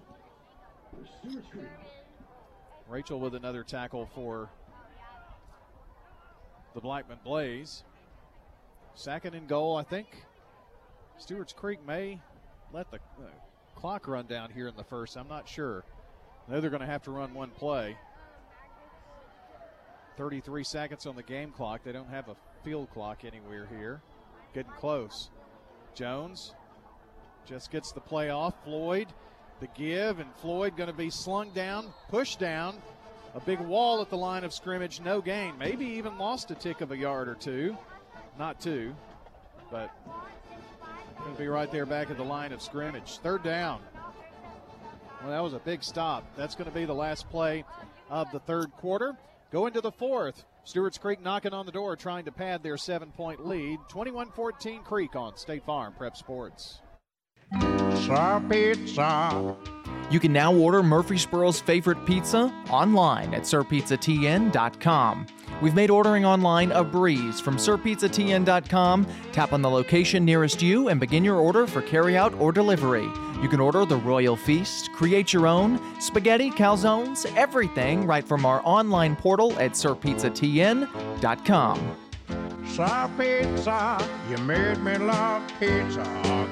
Rachel with another tackle for the Blackman Blaze. Second and goal, I think. Stewart's Creek may let the uh, clock run down here in the first. I'm not sure. I know they're going to have to run one play. 33 seconds on the game clock. They don't have a field clock anywhere here. Getting close. Jones just gets the play off. Floyd, the give, and Floyd going to be slung down, pushed down. A big wall at the line of scrimmage, no gain. Maybe even lost a tick of a yard or two. Not two, but going to be right there back at the line of scrimmage. Third down. Well, that was a big stop. That's going to be the last play of the third quarter. Go into the fourth. Stewart's Creek knocking on the door, trying to pad their seven point lead. 21 14 Creek on State Farm Prep Sports. Pizza, pizza. You can now order Murfreesboro's favorite pizza online at sirpizzatn.com. We've made ordering online a breeze from sirpizzatn.com. Tap on the location nearest you and begin your order for carryout or delivery. You can order the Royal Feast, create your own, spaghetti, calzones, everything right from our online portal at sirpizzatn.com. Pizza, pizza. You made me love pizza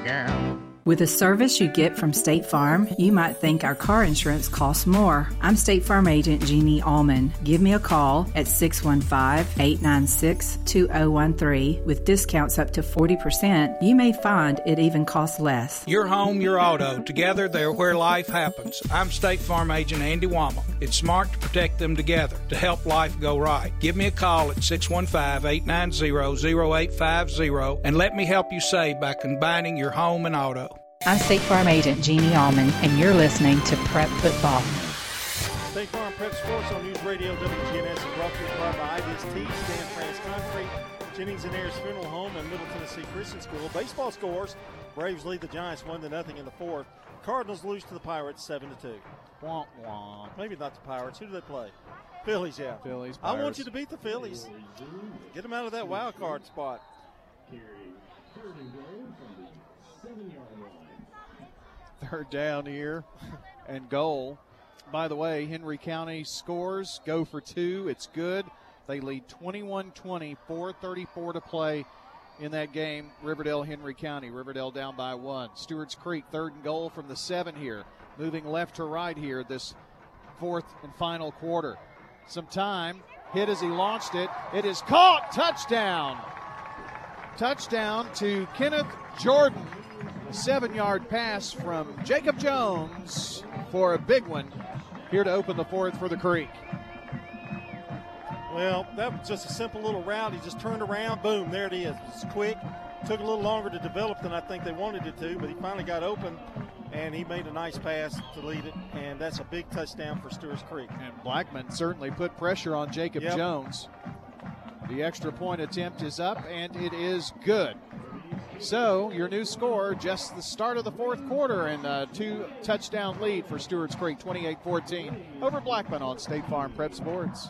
again. With the service you get from State Farm, you might think our car insurance costs more. I'm State Farm agent Jeannie Allman. Give me a call at 615 896 2013. With discounts up to 40%, you may find it even costs less. Your home, your auto, together they're where life happens. I'm State Farm agent Andy Womack. It's smart to protect them together to help life go right. Give me a call at 615 890 0850 and let me help you save by combining your home and auto. I'm State Farm agent Jeannie Allman, and you're listening to Prep Football. State Farm Prep Sports on News Radio WGNS is brought to you by IDST, Stan France Concrete, Jennings and Ayers Funeral Home, and Middle Tennessee Christian School. Baseball scores: Braves lead the Giants one to nothing in the fourth. Cardinals lose to the Pirates seven to two. Womp womp. Maybe not the Pirates. Who do they play? Phillies, yeah. Phillies. I want you to beat the Phillies. Get them out of that wild card spot. Third down here and goal. By the way, Henry County scores, go for two. It's good. They lead 21 20, 434 to play in that game. Riverdale, Henry County. Riverdale down by one. Stewart's Creek, third and goal from the seven here. Moving left to right here this fourth and final quarter. Some time. Hit as he launched it. It is caught. Touchdown. Touchdown to Kenneth Jordan. Seven yard pass from Jacob Jones for a big one here to open the fourth for the Creek. Well, that was just a simple little route. He just turned around, boom, there it is. It's quick. Took a little longer to develop than I think they wanted it to, but he finally got open and he made a nice pass to lead it, and that's a big touchdown for Stewart's Creek. And Blackman certainly put pressure on Jacob Yep. Jones. The extra point attempt is up, and it is good. So, your new score, just the start of the fourth quarter, and a two touchdown lead for Stewart's Creek, 28 14 over Blackman on State Farm Prep Sports.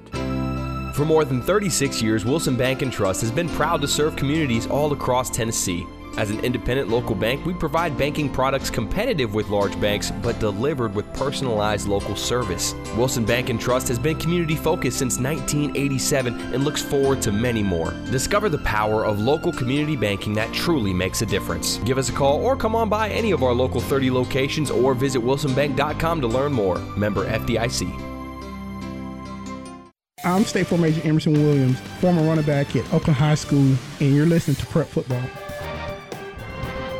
For more than 36 years, Wilson Bank and Trust has been proud to serve communities all across Tennessee. As an independent local bank, we provide banking products competitive with large banks, but delivered with personalized local service. Wilson Bank and Trust has been community focused since 1987 and looks forward to many more. Discover the power of local community banking that truly makes a difference. Give us a call or come on by any of our local 30 locations or visit wilsonbank.com to learn more. Member FDIC. I'm State Farm Agent Emerson Williams, former running back at Oakland High School, and you're listening to Prep Football.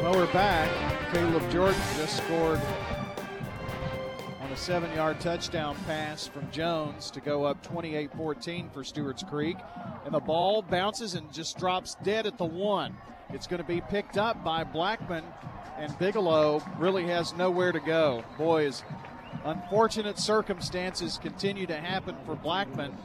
Well, we're back. Caleb Jordan just scored on a seven yard touchdown pass from Jones to go up 28 14 for Stewart's Creek. And the ball bounces and just drops dead at the one. It's going to be picked up by Blackman, and Bigelow really has nowhere to go. Boys, unfortunate circumstances continue to happen for Blackman.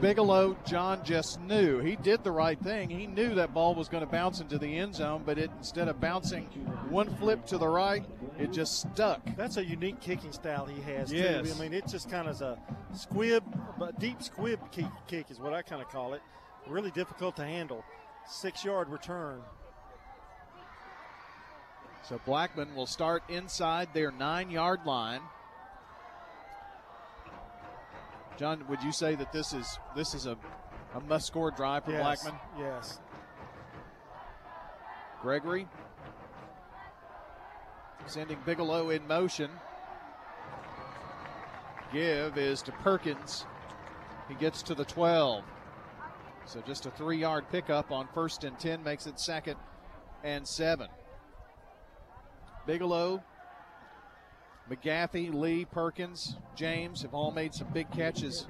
Bigelow, John just knew. He did the right thing. He knew that ball was going to bounce into the end zone, but it instead of bouncing one flip to the right, it just stuck. That's a unique kicking style he has, yes. too. I mean, it's just kind of a squib, a deep squib kick, kick is what I kind of call it. Really difficult to handle. Six yard return. So Blackman will start inside their nine yard line. John, would you say that this is this is a, a must score drive for yes. Blackman? Yes. Gregory sending Bigelow in motion. Give is to Perkins. He gets to the 12. So just a three yard pickup on first and 10 makes it second and seven. Bigelow McGaffey, Lee, Perkins, James have all made some big catches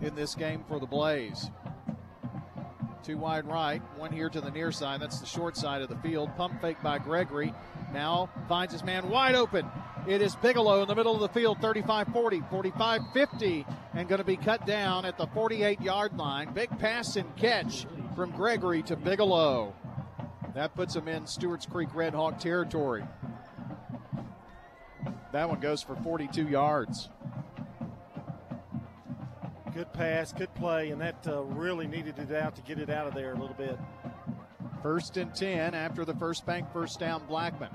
in this game for the Blaze. Two wide right, one here to the near side. That's the short side of the field. Pump fake by Gregory. Now finds his man wide open. It is Bigelow in the middle of the field, 35 40, 45 50, and going to be cut down at the 48 yard line. Big pass and catch from Gregory to Bigelow. That puts him in Stewart's Creek Red Hawk territory. That one goes for 42 yards. Good pass, good play, and that uh, really needed it out to get it out of there a little bit. First and 10 after the first bank first down, Blackman.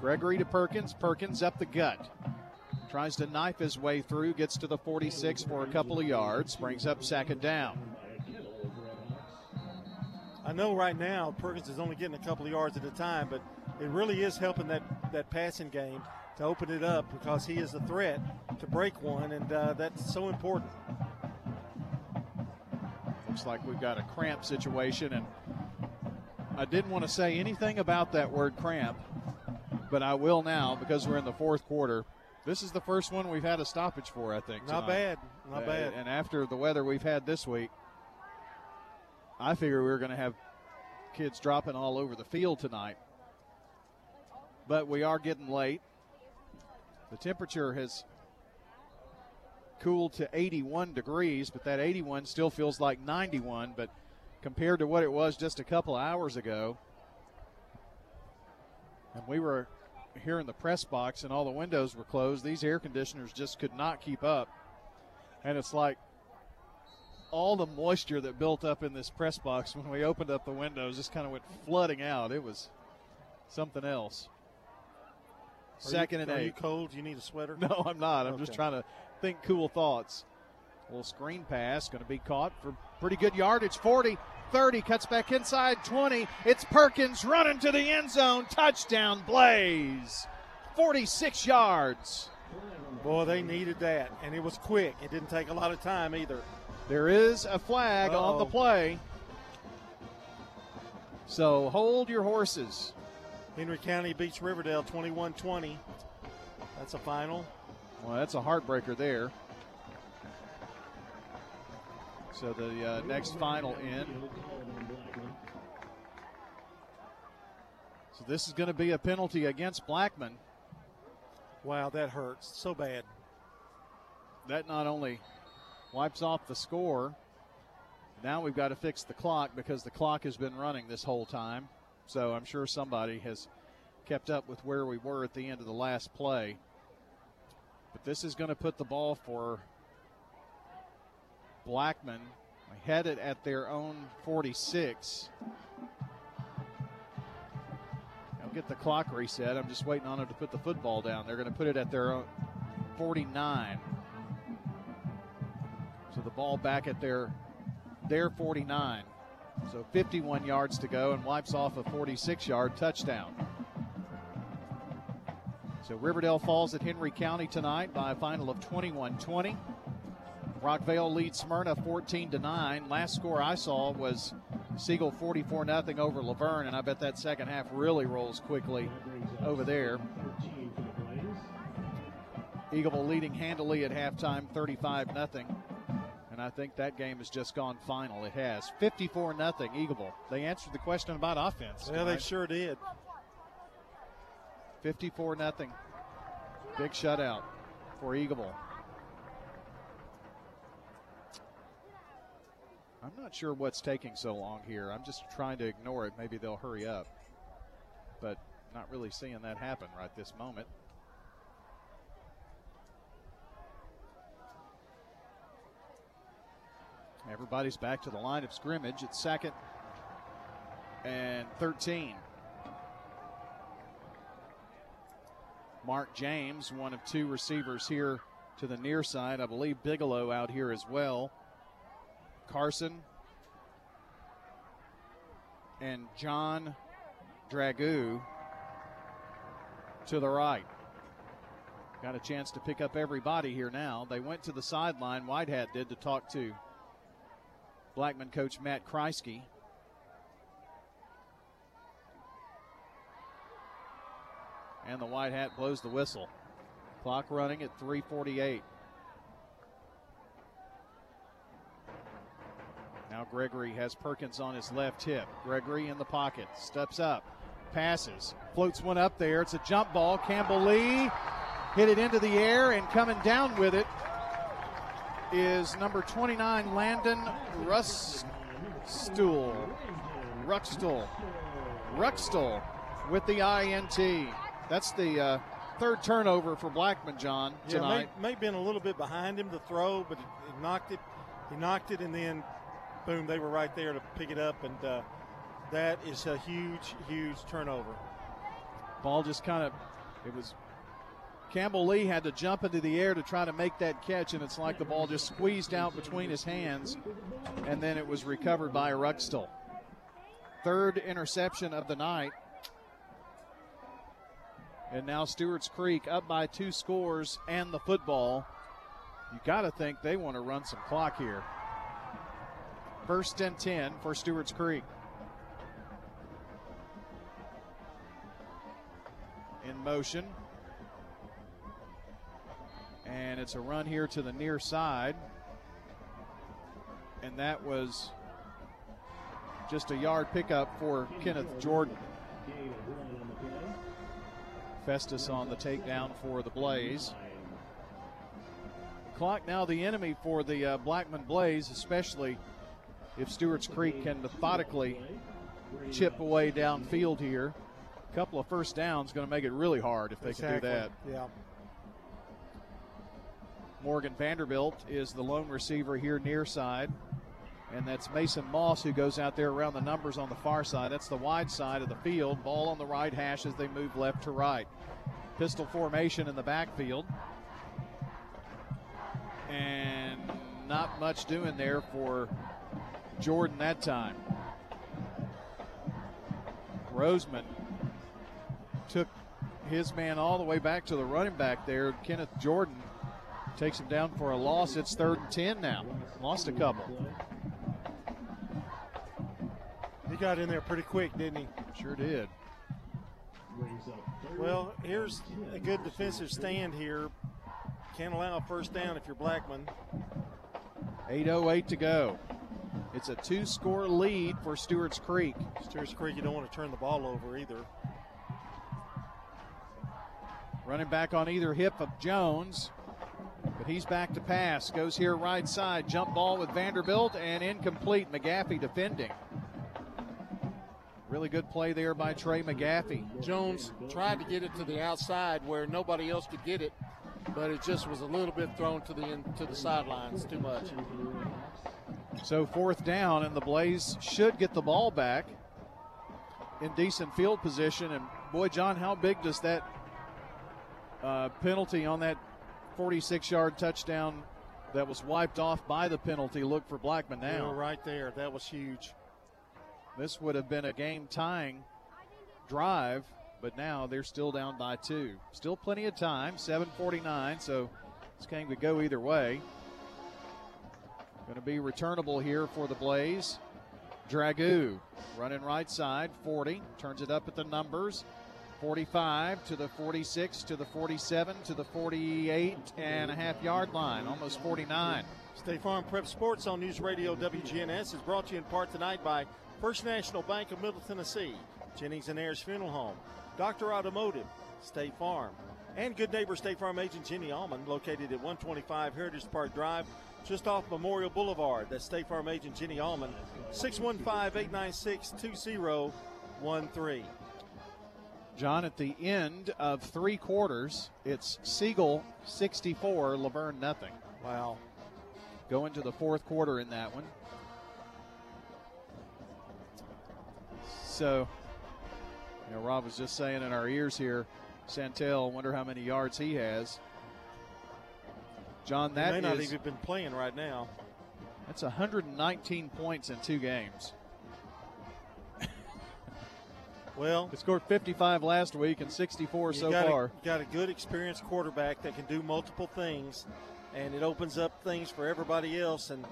Gregory to Perkins. Perkins up the gut. Tries to knife his way through, gets to the 46 for a couple of yards, brings up second down. I know right now Perkins is only getting a couple of yards at a time, but it really is helping that, that passing game to open it up because he is a threat to break one, and uh, that's so important. Looks like we've got a cramp situation, and I didn't want to say anything about that word cramp, but I will now because we're in the fourth quarter. This is the first one we've had a stoppage for, I think. Not tonight. bad. Not Uh, bad. And after the weather we've had this week, I figure we were going to have kids dropping all over the field tonight. But we are getting late. The temperature has cooled to 81 degrees, but that 81 still feels like 91. But compared to what it was just a couple hours ago, and we were here in the press box and all the windows were closed, these air conditioners just could not keep up. And it's like all the moisture that built up in this press box when we opened up the windows just kind of went flooding out. It was something else. Are Second you, and are eight. you cold? You need a sweater? No, I'm not. I'm just trying to think cool thoughts. A little screen pass going to be caught for pretty good yardage. 40, 30, cuts back inside 20. It's Perkins running to the end zone. Touchdown, Blaze. 46 yards. Boy, they needed that, and it was quick. It didn't take a lot of time either. There is a flag on the play. So hold your horses. Henry County beats Riverdale 21 20. That's a final. Well, that's a heartbreaker there. So the uh, next final in. So this is going to be a penalty against Blackman. Wow, that hurts so bad. That not only wipes off the score, now we've got to fix the clock because the clock has been running this whole time. So I'm sure somebody has kept up with where we were at the end of the last play. But this is going to put the ball for Blackman headed at their own 46. I'll get the clock reset. I'm just waiting on them to put the football down. They're going to put it at their own 49. So the ball back at their their 49. So 51 yards to go and wipes off a 46 yard touchdown. So Riverdale falls at Henry County tonight by a final of 21 20. Rockvale leads Smyrna 14 to 9. Last score I saw was Siegel 44 0 over La Vergne, and I bet that second half really rolls quickly over there. Eagleville leading handily at halftime 35 0. And I think that game has just gone final. It has 54 0 Eagleville. They answered the question about offense. Yeah, they sure did. 54 0. Big shutout for Eagleville. I'm not sure what's taking so long here. I'm just trying to ignore it. Maybe they'll hurry up. But not really seeing that happen right this moment. Everybody's back to the line of scrimmage. It's second and 13. Mark James, one of two receivers here to the near side. I believe Bigelow out here as well. Carson and John Dragoo to the right. Got a chance to pick up everybody here now. They went to the sideline, White Hat did, to talk to Blackman coach Matt Kreisky. And the White Hat blows the whistle. Clock running at 348. Now Gregory has Perkins on his left hip. Gregory in the pocket, steps up, passes, floats one up there. It's a jump ball. Campbell Lee hit it into the air and coming down with it is number 29 Landon Russstuhl. Ruxstuhl. Ruxstuhl with the INT. That's the uh, third turnover for Blackman, John, tonight. Yeah, may, may been a little bit behind him to throw, but he, he knocked it. He knocked it and then boom, they were right there to pick it up, and uh, that is a huge, huge turnover. Ball just kind of, it was. Campbell Lee had to jump into the air to try to make that catch, and it's like the ball just squeezed out between his hands, and then it was recovered by Ruxstuhl. Third interception of the night. And now Stewart's Creek up by two scores and the football. You got to think they want to run some clock here. First and 10 for Stewart's Creek. In motion. And it's a run here to the near side. And that was just a yard pickup for Kenneth Jordan. Festus on the takedown for the Blaze. Clock now the enemy for the uh, Blackman Blaze, especially if Stewart's Creek can methodically chip away downfield here. A couple of first downs going to make it really hard if they exactly. can do that. Yeah. Morgan Vanderbilt is the lone receiver here near side. And that's Mason Moss who goes out there around the numbers on the far side. That's the wide side of the field. Ball on the right hash as they move left to right. Pistol formation in the backfield. And not much doing there for Jordan that time. Roseman took his man all the way back to the running back there. Kenneth Jordan takes him down for a loss. It's third and 10 now. Lost a couple. He got in there pretty quick, didn't he? Sure did. Well, here's a good defensive stand here. Can't allow a first down if you're Blackman. 8.08 to go. It's a two score lead for Stewart's Creek. Stewart's Creek, you don't want to turn the ball over either. Running back on either hip of Jones, he's back to pass. Goes here right side. Jump ball with Vanderbilt and incomplete. McGaffey defending. Really good play there by Trey McGaffey. Jones tried to get it to the outside where nobody else could get it, but it just was a little bit thrown to the end, to the sidelines too much. So fourth down, and the Blaze should get the ball back in decent field position. And boy, John, how big does that uh, penalty on that 46-yard touchdown that was wiped off by the penalty look for Blackman now? Yeah, right there. That was huge. This would have been a game tying drive, but now they're still down by two. Still plenty of time, 7:49, so this game could go either way. Going to be returnable here for the Blaze. Dragoo running right side, 40, turns it up at the numbers. 45 to the 46 to the 47 to the 48 and a half yard line, almost 49. State Farm Prep Sports on News Radio WGNS is brought to you in part tonight by First National Bank of Middle Tennessee, Jennings and Ayers Funeral Home, Doctor Automotive, State Farm, and Good Neighbor State Farm agent Jenny Allman, located at 125 Heritage Park Drive, just off Memorial Boulevard. That's State Farm agent Jenny Allman, 615 896 2013. John, at the end of three quarters, it's Siegel 64, La Vergne nothing. Wow. Going to the fourth quarter in that one. So, you know, Rob was just saying in our ears here, Santel, wonder how many yards he has. John, that he may not is- even been playing right now. that's 119 points in two games. Well, He scored 55 last week and 64 so got far. A, got a good experienced quarterback that can do multiple things, and it opens up things for everybody else. And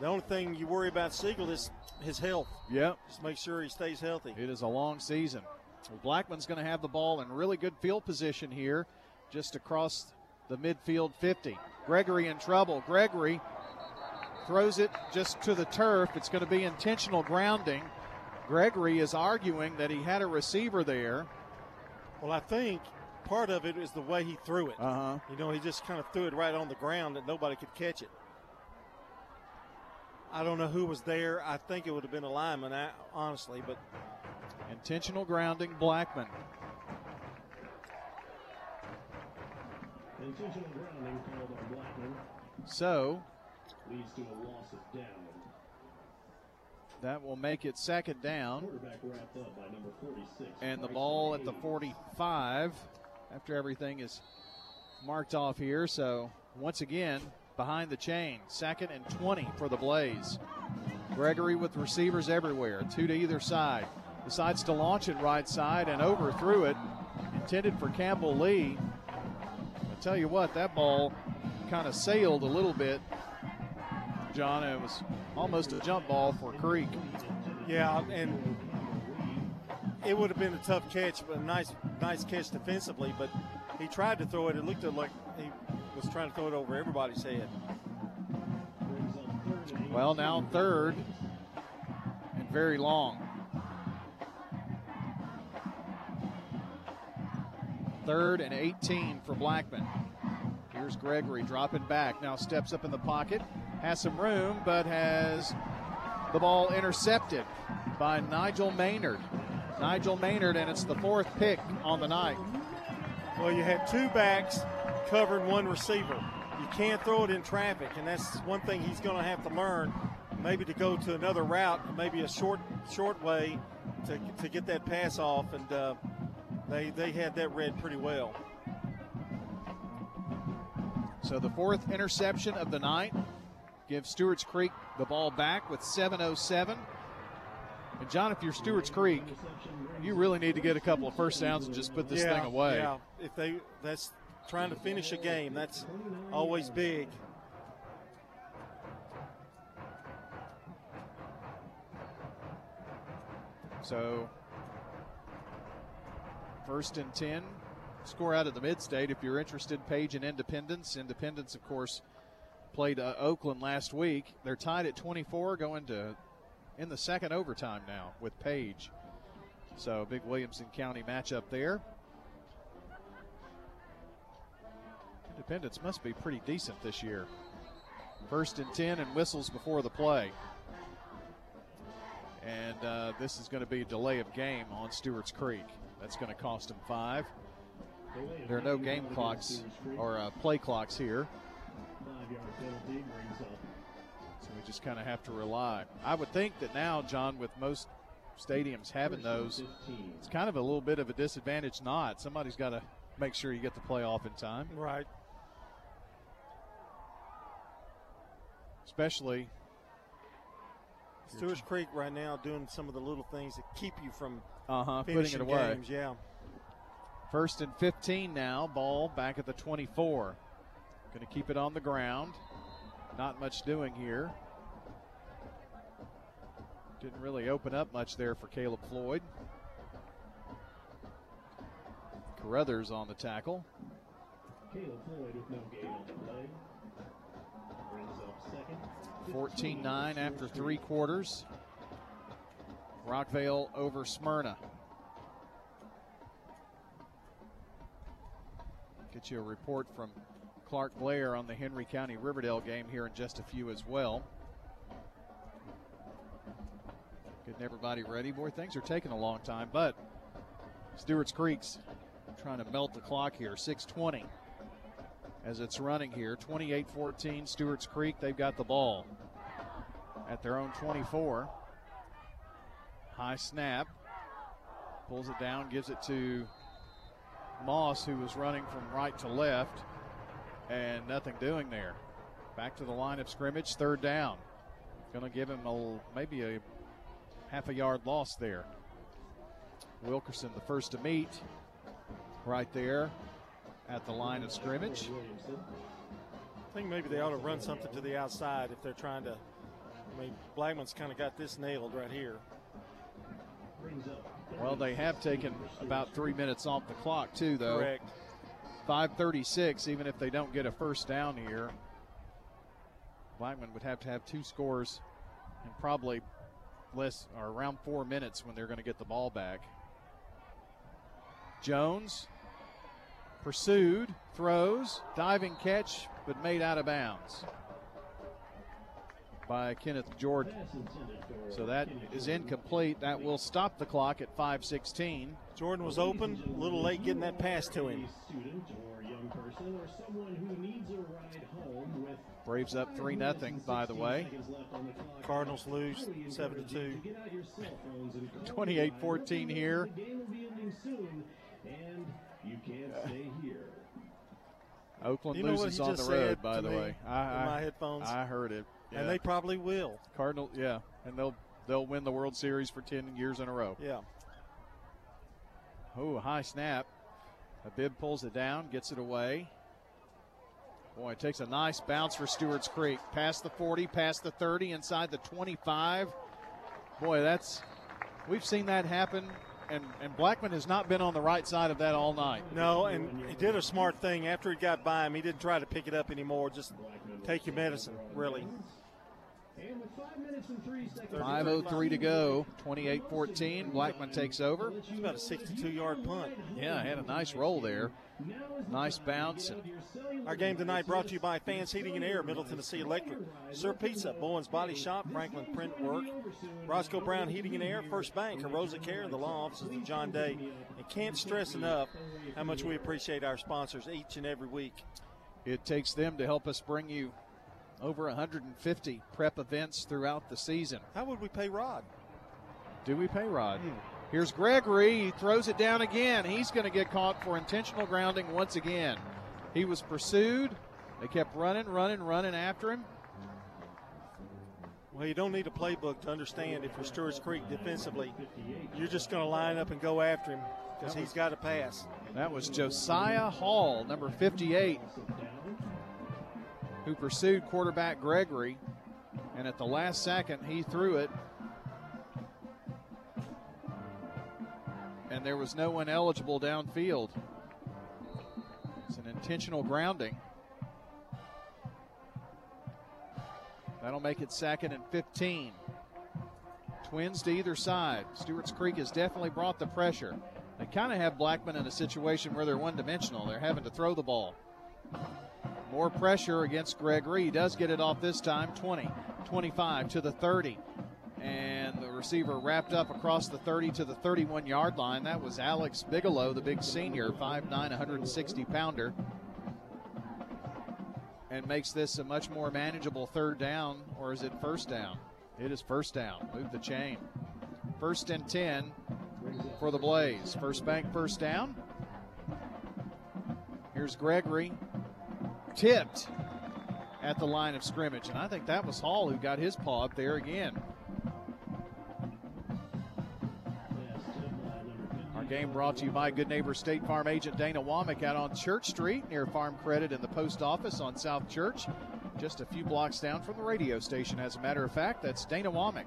the only thing you worry about Siegel is his health. Yep. Just make sure he stays healthy. It is a long season. Well, Blackman's going to have the ball in really good field position here, just across the midfield 50. Gregory in trouble. Gregory throws it just to the turf. It's going to be intentional grounding. Gregory is arguing that he had a receiver there. Well, I think part of it is the way he threw it. Uh huh. You know, he just kind of threw it right on the ground that nobody could catch it. I don't know who was there. I think it would have been a lineman, honestly, but Intentional grounding, Blackman. Intentional grounding called on Blackman So leads to a loss of down. That will make it second down. Quarterback wrapped up by number 46. And the ball at the 45 after everything is marked off here. So once again, behind the chain, second and 20 for the Blaze. Gregory with receivers everywhere, two to either side. Decides to launch it right side and overthrew it. Intended for Campbell Lee. I tell you what, that ball kind of sailed a little bit, John. It was almost a jump ball for Creek. Yeah, and it would have been a tough catch, but a nice, nice catch defensively. But he tried to throw it. It looked like he was trying to throw it over everybody's head. Well, now third and very long. Third and 18 for Blackman. Here's Gregory dropping back. Now steps up in the pocket. Has some room, but has the ball intercepted by Nigel Maynard. Nigel Maynard, and it's the fourth pick on the night. Well, you had two backs covering one receiver. You can't throw it in traffic, and that's one thing he's going to have to learn. Maybe to go to another route, maybe a short, short way to, to get that pass off, and uh, they they had that read pretty well. So the fourth interception of the night gives Stewart's Creek the ball back with 7.07. And John, if you're Stewart's Creek, you really need to get a couple of first downs and just put this yeah, thing away. Yeah, if they that's trying to finish a game, that's always big. So, first and 10, score out of the mid state. If you're interested, Page and Independence. Independence, of course, played uh, Oakland last week. They're tied at 24, going to in the second overtime now with Page. So, big Williamson County matchup there. Independence must be pretty decent this year. First and 10 and whistles before the play. And uh, this is going to be a delay of game on Stewart's Creek. That's going to cost them five. There are no game clocks or uh, play clocks here. So we just kind of have to rely. I would think that now, John, with most stadiums having those, it's kind of a little bit of a disadvantage not. Somebody's got to make sure you get the play off in time. Right. Especially Stewart's Creek right now doing some of the little things that keep you from uh-huh, putting it away. games. Yeah. First and 15 now. Ball back at the 24. Going to keep it on the ground. Not much doing here. Didn't really open up much there for Caleb Floyd. Carruthers on the tackle. Caleb Floyd with no gain on the play. Brings up second. 14 9 after three quarters. Rockvale over Smyrna. Get you a report from Clark Blair on the Henry County Riverdale game here in just a few as well. Getting everybody ready. Boy, things are taking a long time, but Stewart's Creek's trying to melt the clock here. 620 as it's running here. 28 14, Stewart's Creek. They've got the ball at their own 24. High snap. Pulls it down, gives it to Moss, who was running from right to left, and nothing doing there. Back to the line of scrimmage, third down. Going to give him a, maybe a half a yard loss there. Wilkerson, the first to meet, right there at the line of scrimmage. I think maybe they ought to run something to the outside if they're trying to. I mean, Blackman's kind of got this nailed right here. Well, they have taken about three minutes off the clock, too, though. Correct. 536, even if they don't get a first down here. Blackman would have to have two scores and probably less or around four minutes when they're going to get the ball back. Jones pursued, throws, diving catch, but made out of bounds by Kenneth Jordan. So that is incomplete. That will stop the clock at 5:16. Jordan was open, a little late getting that pass to him. Student or young person or someone who needs a ride home with Braves up 3 nothing. by the way. Cardinals lose 7 to 2. 28 14 here. game will be ending soon, and you can't stay here. Oakland You know loses on the just road, by to the me way. in my headphones? I heard it. And they probably will. Cardinal, yeah, and they'll they'll win the World Series for 10 years in a row. Yeah. Oh, high snap. Habib pulls it down, gets it away. Boy, it takes a nice bounce for Stewart's Creek. Past the 40, past the 30, inside the 25. Boy, that's we've seen that happen, and and Blackman has not been on the right side of that all night. No, and he did a smart thing. After he got by him, he didn't try to pick it up anymore. Just take your medicine, really. And with five minutes and three seconds. 5.03 to go, 28 14. Blackman takes over. It's about a 62 yard punt. Yeah, had a nice roll there. Nice bounce. And Our game tonight brought to you by Fans Heating and Air, Middle Tennessee Electric, Sir Pizza, Bowen's Body Shop, Franklin Print Work, Roscoe Brown Heating and Air, First Bank, Rosa Care, the law offices of John Day. And can't stress enough how much we appreciate our sponsors each and every week. it takes them to help us bring you over 150 prep events throughout the season. How would we pay Rod? Do we pay Rod? Hmm. Here's Gregory. He throws it down again. He's going to get caught for intentional grounding once again. He was pursued. They kept running, running, running after him. Well, you don't need a playbook to understand if you're Stewart's Creek defensively. You're just going to line up and go after him because he's got to pass. That was Josiah Hall, number 58, who pursued quarterback Gregory. And at the last second, he threw it. and there was no one eligible downfield. It's an intentional grounding. That'll make it second and 15. Twins to either side. Stewart's Creek has definitely brought the pressure. They kind of have Blackman in a situation where they're one dimensional. They're having to throw the ball. More pressure against Gregory. He does get it off this time 20, 25 to the 30. And the receiver wrapped up across the 30 to the 31 yard line. That was Alex Bigelow, the big senior, 5'9, 160 pounder. And makes this a much more manageable third down, or is it first down? It is first down. Move the chain. First and 10 for the Blaze. First bank, first down. Here's Gregory. Tipped at the line of scrimmage. And I think that was Hall who got his paw up there again. Our game brought to you by Good Neighbor State Farm agent Dana Womack out on Church Street near Farm Credit and the post office on South Church. Just a few blocks down from the radio station, as a matter of fact. That's Dana Womack.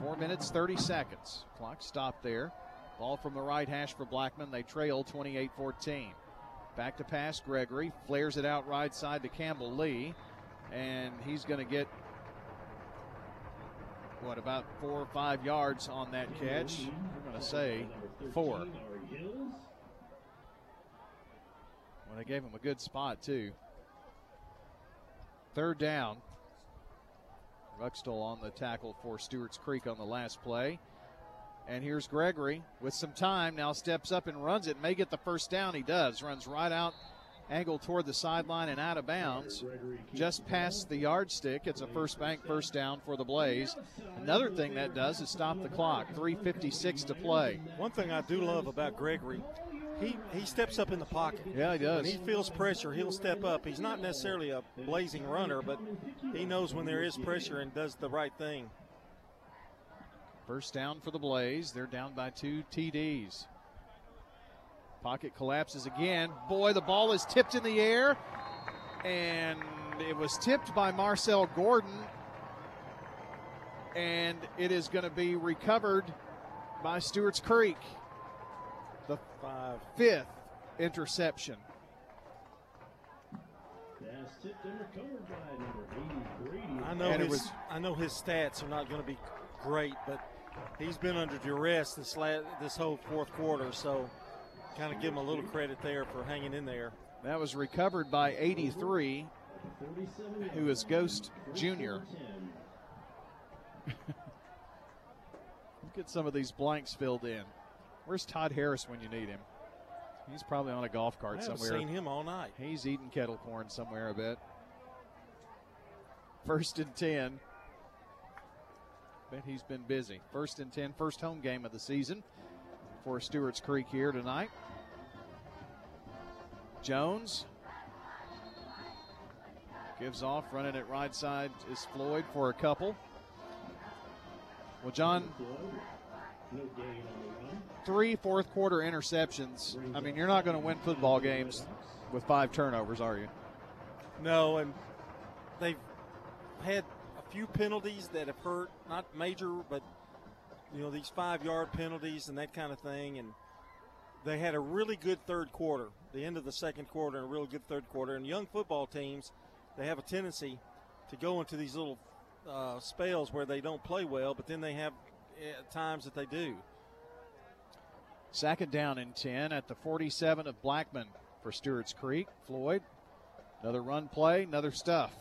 Four minutes, 30 seconds. Clock stopped there. Ball from the right hash for Blackman. They trail 28 14. Back to pass, Gregory. Flares it out right side to Campbell Lee. And he's going to get, what, about four or five yards on that catch? I'm going to say four. Well, they gave him a good spot, too. Third down. Ruxstuhl on the tackle for Stewart's Creek on the last play. And here's Gregory with some time. Now steps up and runs it. May get the first down. He does. Runs right out, angle toward the sideline and out of bounds. Just past the yardstick. It's a first bank first down for the Blaze. Another thing that does is stop the clock. 3.56 to play. One thing I do love about Gregory, he, he steps up in the pocket. Yeah, he does. When he feels pressure, he'll step up. He's not necessarily a blazing runner, but he knows when there is pressure and does the right thing. First down for the Blaze. They're down by two TDs. Pocket collapses again. Boy, the ball is tipped in the air. And it was tipped by Marcel Gordon. And it is going to be recovered by Stewart's Creek. The Five. fifth interception. Pass tipped and recovered by number 80, Brady. I know And his, was- I know his stats are not going to be great, but he's been under duress this la- this whole fourth quarter. So, kind of give him a little credit there for hanging in there. That was recovered by 83, who is Ghost Jr. Get some of these blanks filled in. Where's Todd Harris when you need him? He's probably on a golf cart somewhere. I somewhere. seen him all night. He's eating kettle corn somewhere, I bet. First and 10. He's been busy. First and 10, first home game of the season for Stewart's Creek here tonight. Jones gives off, running it right side is Floyd for a couple. Well, John, three fourth quarter interceptions. I mean, you're not going to win football games with five turnovers, are you? No, and they've had few penalties that have hurt, not major, but you know these five-yard penalties and that kind of thing. And they had a really good third quarter, the end of the second quarter, and a really good third quarter. And young football teams, they have a tendency to go into these little uh, spells where they don't play well, but then they have uh, times that they do. Second down and 10 at the 47 of Blackman for Stewart's Creek. Floyd, another run play, another stuff.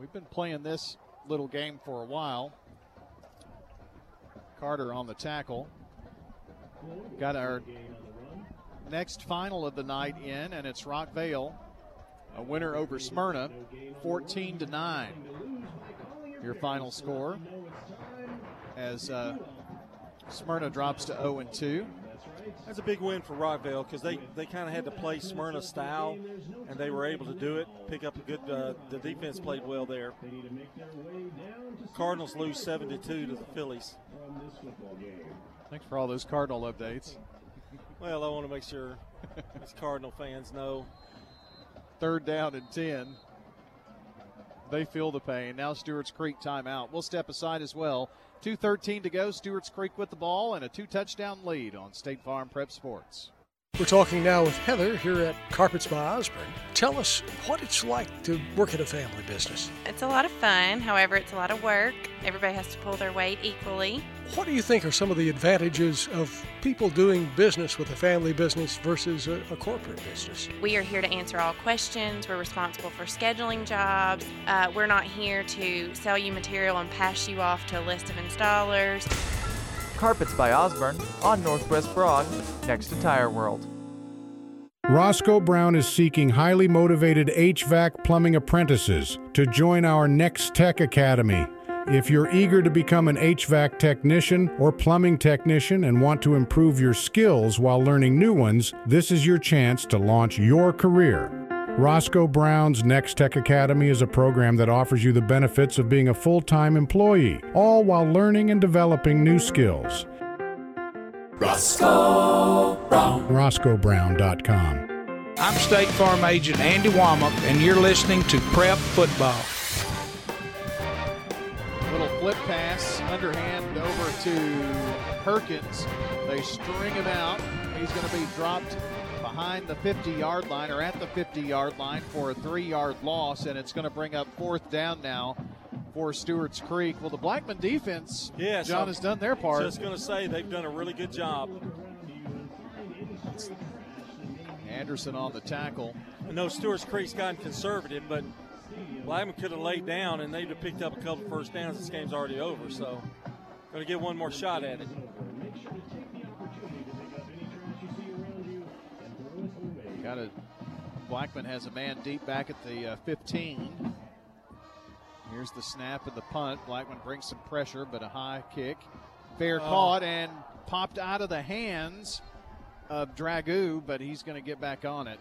We've been playing this little game for a while. Carter on the tackle. Got our next final of the night in, and it's Rockvale, a winner over Smyrna, 14 to 9. Your final score as uh, Smyrna drops to 0 and 2. That's a big win for Rockvale because they, they kind of had to play Smyrna style, and they were able to do it. Pick up a good. Uh, the defense played well there. Cardinals lose seven to two to the Phillies. Thanks for all those Cardinal updates. Well, I want to make sure these Cardinal fans know. Third down and 10. They feel the pain. Now Stewart's Creek timeout. We'll step aside as well 2.13 to go. Stewart's Creek with the ball and a two touchdown lead on State Farm Prep Sports. We're talking now with Heather here at Carpets by Osborne. Tell us what it's like to work at a family business. It's a lot of fun, however, it's a lot of work. Everybody has to pull their weight equally. What do you think are some of the advantages of people doing business with a family business versus a, a corporate business? We are here to answer all questions. We're responsible for scheduling jobs. Uh, we're not here to sell you material and pass you off to a list of installers. Carpets by Osborne on Northwest Broad, next to Tire World. Roscoe Brown is seeking highly motivated HVAC plumbing apprentices to join our Next Tech Academy. If you're eager to become an HVAC technician or plumbing technician and want to improve your skills while learning new ones, this is your chance to launch your career. Roscoe Brown's Next Tech Academy is a program that offers you the benefits of being a full time employee, all while learning and developing new skills. Roscoe Brown. RoscoeBrown.com. I'm State Farm Agent Andy Womack, and you're listening to Prep Football. Little flip pass, underhand over to Perkins. They string him out. He's going to be dropped behind the 50 yard line or at the 50 yard line for a three yard loss, and it's going to bring up fourth down now for Stewart's Creek. Well, the Blackman defense, Yeah, John so has done their part. Just going to say they've done a really good job. Anderson on the tackle. I know Stewart's Creek's gotten conservative, but Blackman could have laid down and they'd have picked up a couple first downs. This game's already over, so going to get one more shot at it. Got a Blackman has a man deep back at the uh, 15. Here's the snap and the punt. Blackman brings some pressure, but a high kick. Fair Oh. caught and popped out of the hands of Dragoo, but he's going to get back on it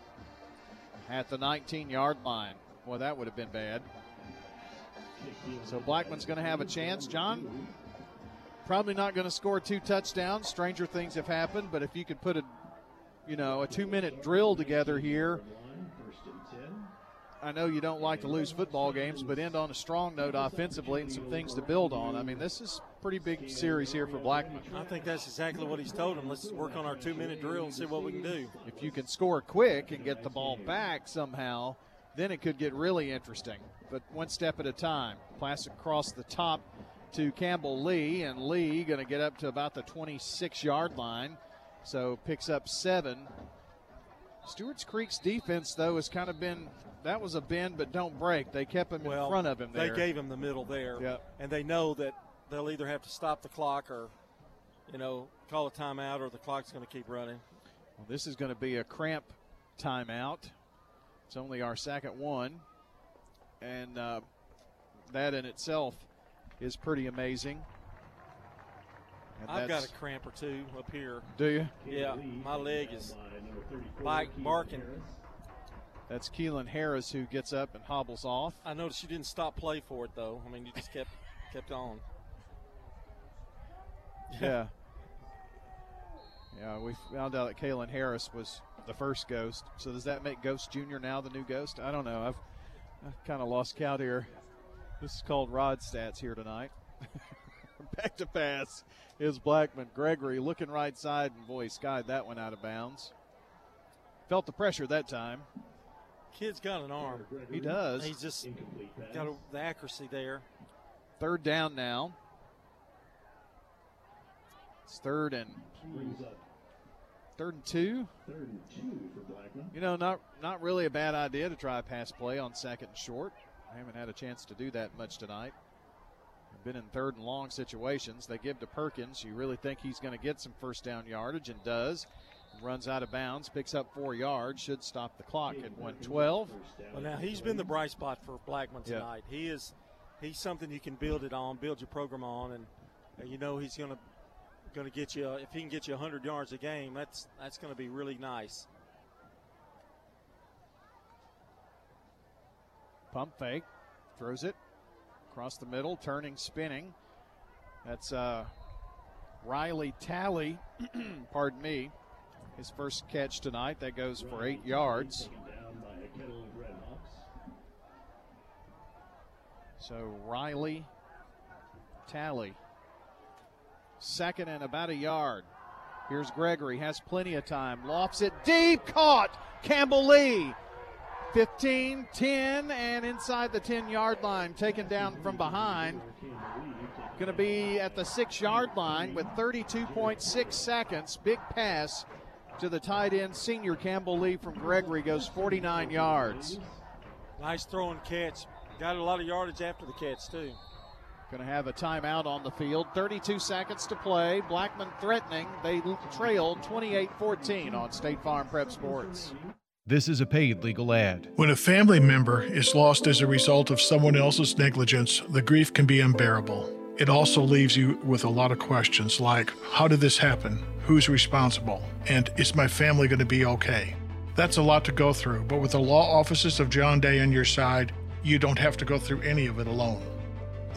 at the 19 yard line. Boy, that would have been bad. So Blackman's going to have a chance. John, probably not going to score two touchdowns. Stranger things have happened, but if you could put a, you know, a two-minute drill together here, I know you don't like to lose football games, but end on a strong note offensively and some things to build on. I mean, this is pretty big series here for Blackman. I think that's exactly what he's told him. Let's work on our two minute drill and see what we can do. If you can score quick and get the ball back somehow, then it could get really interesting. But one step at a time. Pass across the top to Campbell Lee, and Lee going to get up to about the 26 yard line. So picks up seven. Stewart's Creek's defense, though, has kind of been that was a bend but don't break. They kept him Well, in front of him there. They gave him the middle there. Yep. And they know that they'll either have to stop the clock or, you know, call a timeout or the clock's going to keep running. Well, this is going to be a cramp timeout. It's only our second one. And uh, that in itself is pretty amazing. And I've got a cramp or two up here. Do you? Yeah, my leg is bike barking. That's Kellen Harris who gets up and hobbles off. I noticed you didn't stop play for it though. I mean, you just kept kept on. Yeah. Yeah, we found out that Kellen Harris was the first Ghost. So does that make Ghost Jr. now the new Ghost? I don't know. I've, I've kind of lost count here. This is called Rod Stats here tonight. Back to pass is Blackman. Gregory looking right side, and boy, he skied that one out of bounds. Felt the pressure that time. Kid's got an arm. He does. He's just got a, the accuracy there. Third down now. It's third and third and two. Third and two for Blackman. You know, not not really a bad idea to try a pass play on second and short. I haven't had a chance to do that much tonight. I've been in third and long situations. They give to Perkins. You really think he's going to get some first down yardage and does. Runs out of bounds, picks up four yards, should stop the clock at 112. Well, now he's been the bright spot for Blackman Yeah. tonight. He is he's something you can build it on, build your program on, and you know he's going to going to get you uh, if he can get you 100 yards a game. That's that's going to be really nice. Pump fake, throws it across the middle, turning, spinning. That's uh, Riley Tally. pardon me, his first catch tonight. That goes for eight yards. So Riley Talley Second and about a yard. Here's Gregory, has plenty of time. Lofts it deep, caught. Campbell Lee. 15, 10, and inside the 10 yard line, taken down from behind. Going to be at the six yard line with 32.6 seconds. Big pass to the tight end, senior Campbell Lee from Gregory, goes 49 yards. Nice throw and catch. Got a lot of yardage after the catch, too. Going to have a timeout on the field. 32 seconds to play. Blackman threatening. They trail 28 14 on State Farm Prep Sports. This is a paid legal ad. When a family member is lost as a result of someone else's negligence, the grief can be unbearable. It also leaves you with a lot of questions like How did this happen? Who's responsible? And is my family going to be okay? That's a lot to go through, but with the law offices of John Day on your side, you don't have to go through any of it alone.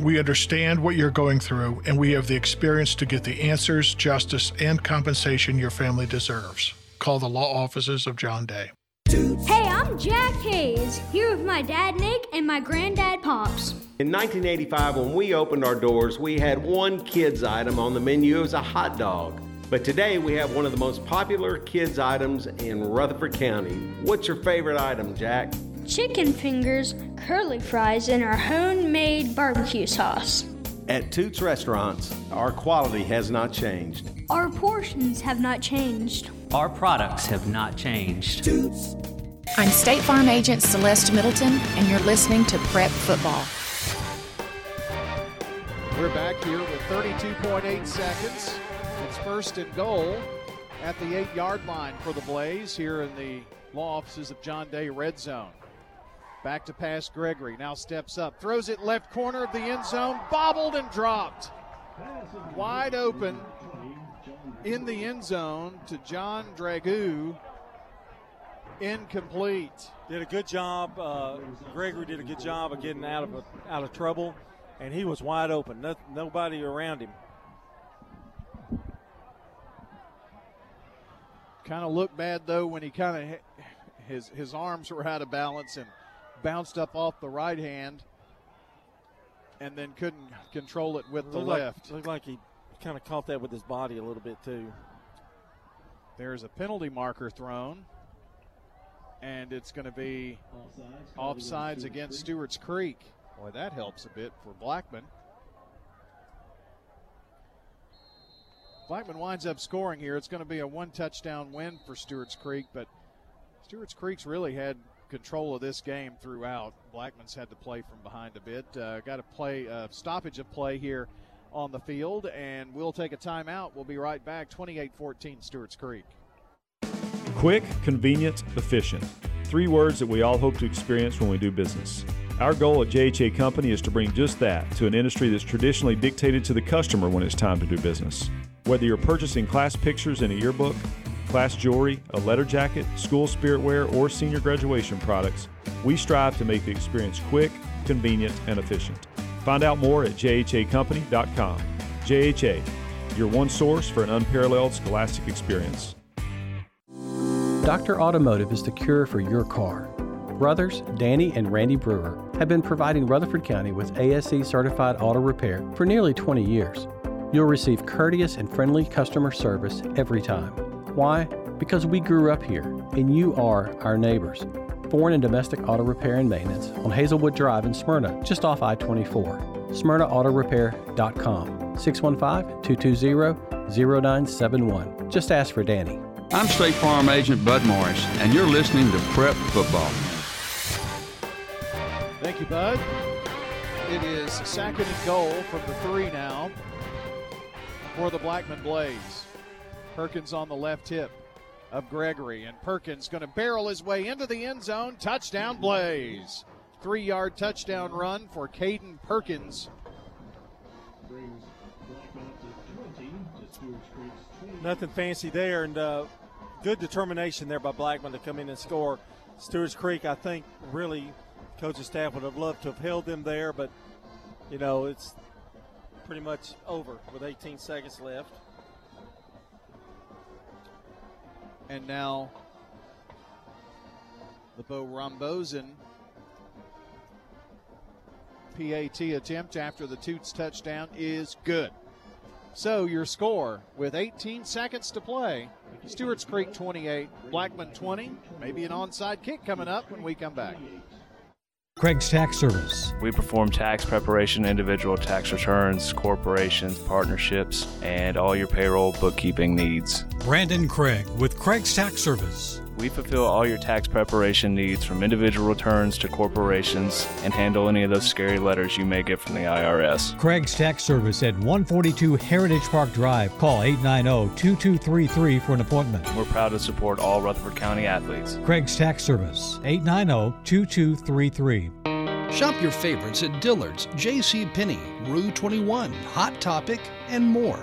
We understand what you're going through, and we have the experience to get the answers, justice, and compensation your family deserves. Call the law offices of John Day. Hey, I'm Jack Hayes, here with my dad Nick and my granddad Pops. In 1985, when we opened our doors, we had one kids item on the menu. It was a hot dog. But today we have one of the most popular kids items in Rutherford County. What's your favorite item, Jack? Chicken fingers, curly fries, and our homemade barbecue sauce. At Toots Restaurants, our quality has not changed. Our portions have not changed. Our products have not changed. I'm State Farm Agent Celeste Middleton, and you're listening to Prep Football. We're back here with 32.8 seconds. It's first and goal at the eight yard line for the Blaze here in the law offices of John Day Red Zone. Back to pass Gregory. Now steps up. Throws it left corner of the end zone. Bobbled and dropped. Wide open in the end zone to John Dragoo. Incomplete. Did a good job. Uh, Gregory did a good job of getting out of a, out of trouble, and he was wide open. No, nobody around him. Kind of looked bad though when he kind of his his arms were out of balance and bounced up off the right hand, and then couldn't control it with the looked left. Like, looked like he kind of caught that with his body a little bit too. There's a penalty marker thrown, and it's going to be offsides against Stewart's Creek. Boy, that helps a bit for Blackman. Blackman winds up scoring here. It's going to be a one touchdown win for Stewart's Creek, but Stewart's Creek's really had control of this game throughout. Blackman's had to play from behind a bit. Uh, got to play uh, stoppage of play here on the field, and we'll take a timeout. We'll be right back. 28-14, Stewart's Creek. Quick, convenient, efficient. Three words that we all hope to experience when we do business. Our goal at JHA Company is to bring just that to an industry that's traditionally dictated to the customer when it's time to do business. Whether you're purchasing class pictures in a yearbook, class jewelry, a letter jacket, school spirit wear, or senior graduation products, we strive to make the experience quick, convenient, and efficient. Find out more at jhacompany.com. JHA, your one source for an unparalleled scholastic experience. Dr. Automotive is the cure for your car. Brothers Danny and Randy Brewer have been providing Rutherford County with ASE certified auto repair for nearly 20 years. You'll receive courteous and friendly customer service every time. Why? Because we grew up here and you are our neighbors. Foreign and domestic auto repair and maintenance on Hazelwood Drive in Smyrna, just off I 24. SmyrnaAutorepair.com 615 220 0971. Just ask for Danny. I'm State Farm Agent Bud Morris, and you're listening to Prep Football. Thank you, Bud. It is second and goal from the three now for the Blackman Blaze. Perkins on the left hip of Gregory, and Perkins going to barrel his way into the end zone. Touchdown, Blaze. Three yard touchdown run for Caden Perkins. Nothing fancy there, and uh, good determination there by Blackman to come in and score. Stewart's Creek, I think, really, coaching staff would have loved to have held them there, but, you know, it's pretty much over with 18 seconds left. And now the Bo Rombozen PAT attempt after the Toots touchdown is good. So your score with 18 seconds to play Stewart's Creek 28, Blackman 20. Maybe an onside kick coming up when we come back. Craig's Tax Service. We perform tax preparation, individual tax returns, corporations, partnerships, and all your payroll bookkeeping needs. Brandon Craig with Craig's Tax Service. We fulfill all your tax preparation needs from individual returns to corporations and handle any of those scary letters you may get from the IRS. Craig's Tax Service at 142 Heritage Park Drive. Call 890 2233 for an appointment. We're proud to support all Rutherford County athletes. Craig's Tax Service 890 2233. Shop your favorites at Dillard's, J.C. Penney, Rue 21, Hot Topic, and more.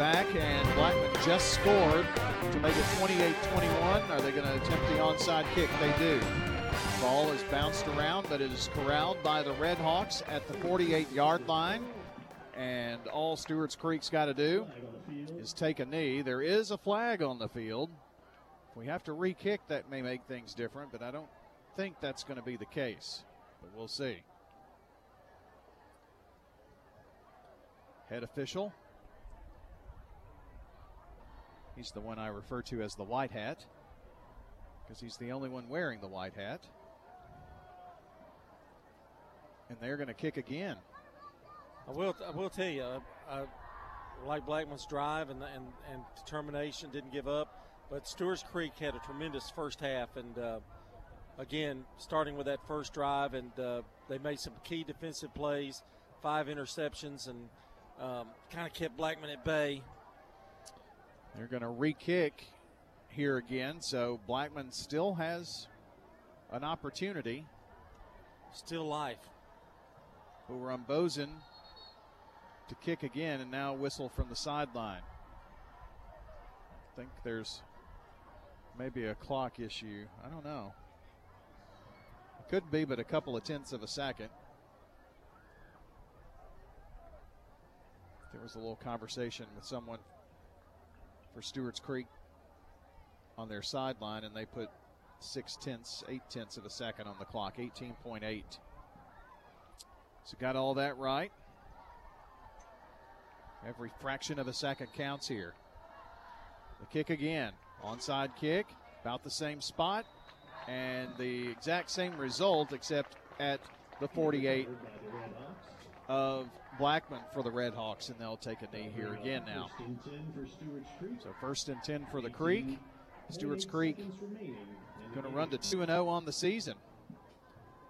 Back, and Blackman just scored to make it 28-21. Are they going to attempt the onside kick? They do. Ball is bounced around, but it is corralled by the Red Hawks at the 48-yard line. And all Stewart's Creek's got to do is take a knee. There is a flag on the field. If we have to re-kick, that may make things different, but I don't think that's going to be the case. But we'll see. Head official. He's the one I refer to as the white hat because he's the only one wearing the white hat. And they're going to kick again. I will. I will tell you. I, I like Blackman's drive and, and and determination. Didn't give up. But Stewart's Creek had a tremendous first half, and uh, again, starting with that first drive, and uh, they made some key defensive plays, five interceptions, and um, kind of kept Blackman at bay. They're going to re-kick here again, so Blackman still has an opportunity. Still life. But we're on Bozen to kick again, and now whistle from the sideline. I think there's maybe a clock issue. I don't know. It Could be, but a couple of tenths of a second. There was a little conversation with someone for Stewart's Creek on their sideline, and they put six tenths, eight tenths of a second on the clock, 18.8. So got all that right. Every fraction of a second counts here. The kick again. Onside kick, about the same spot, and the exact same result, except at the 48 of Blackman for the Red Hawks, and they'll take a knee here again now. So first and 10 for the Creek. Stewart's Creek going to run to 2 0 on the season.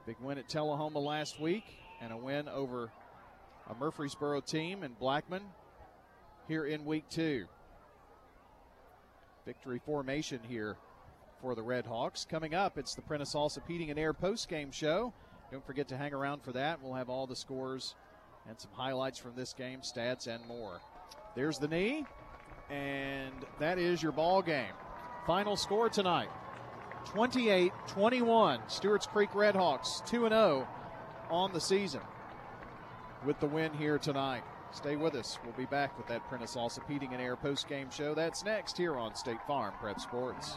Big win at Tullahoma last week, and a win over a Murfreesboro team and Blackman here in week two. Victory formation here for the Red Hawks. Coming up, it's the Prentice Allsup Heating and Air post-game show. Don't forget to hang around for that. We'll have all the scores and some highlights from this game, stats, and more. There's the knee, and that is your ball game. Final score tonight 28 21. Stewart's Creek Redhawks 2 0 on the season with the win here tonight. Stay with us. We'll be back with that Prentice Allsup Heating and Air post game show. That's next here on State Farm Prep Sports.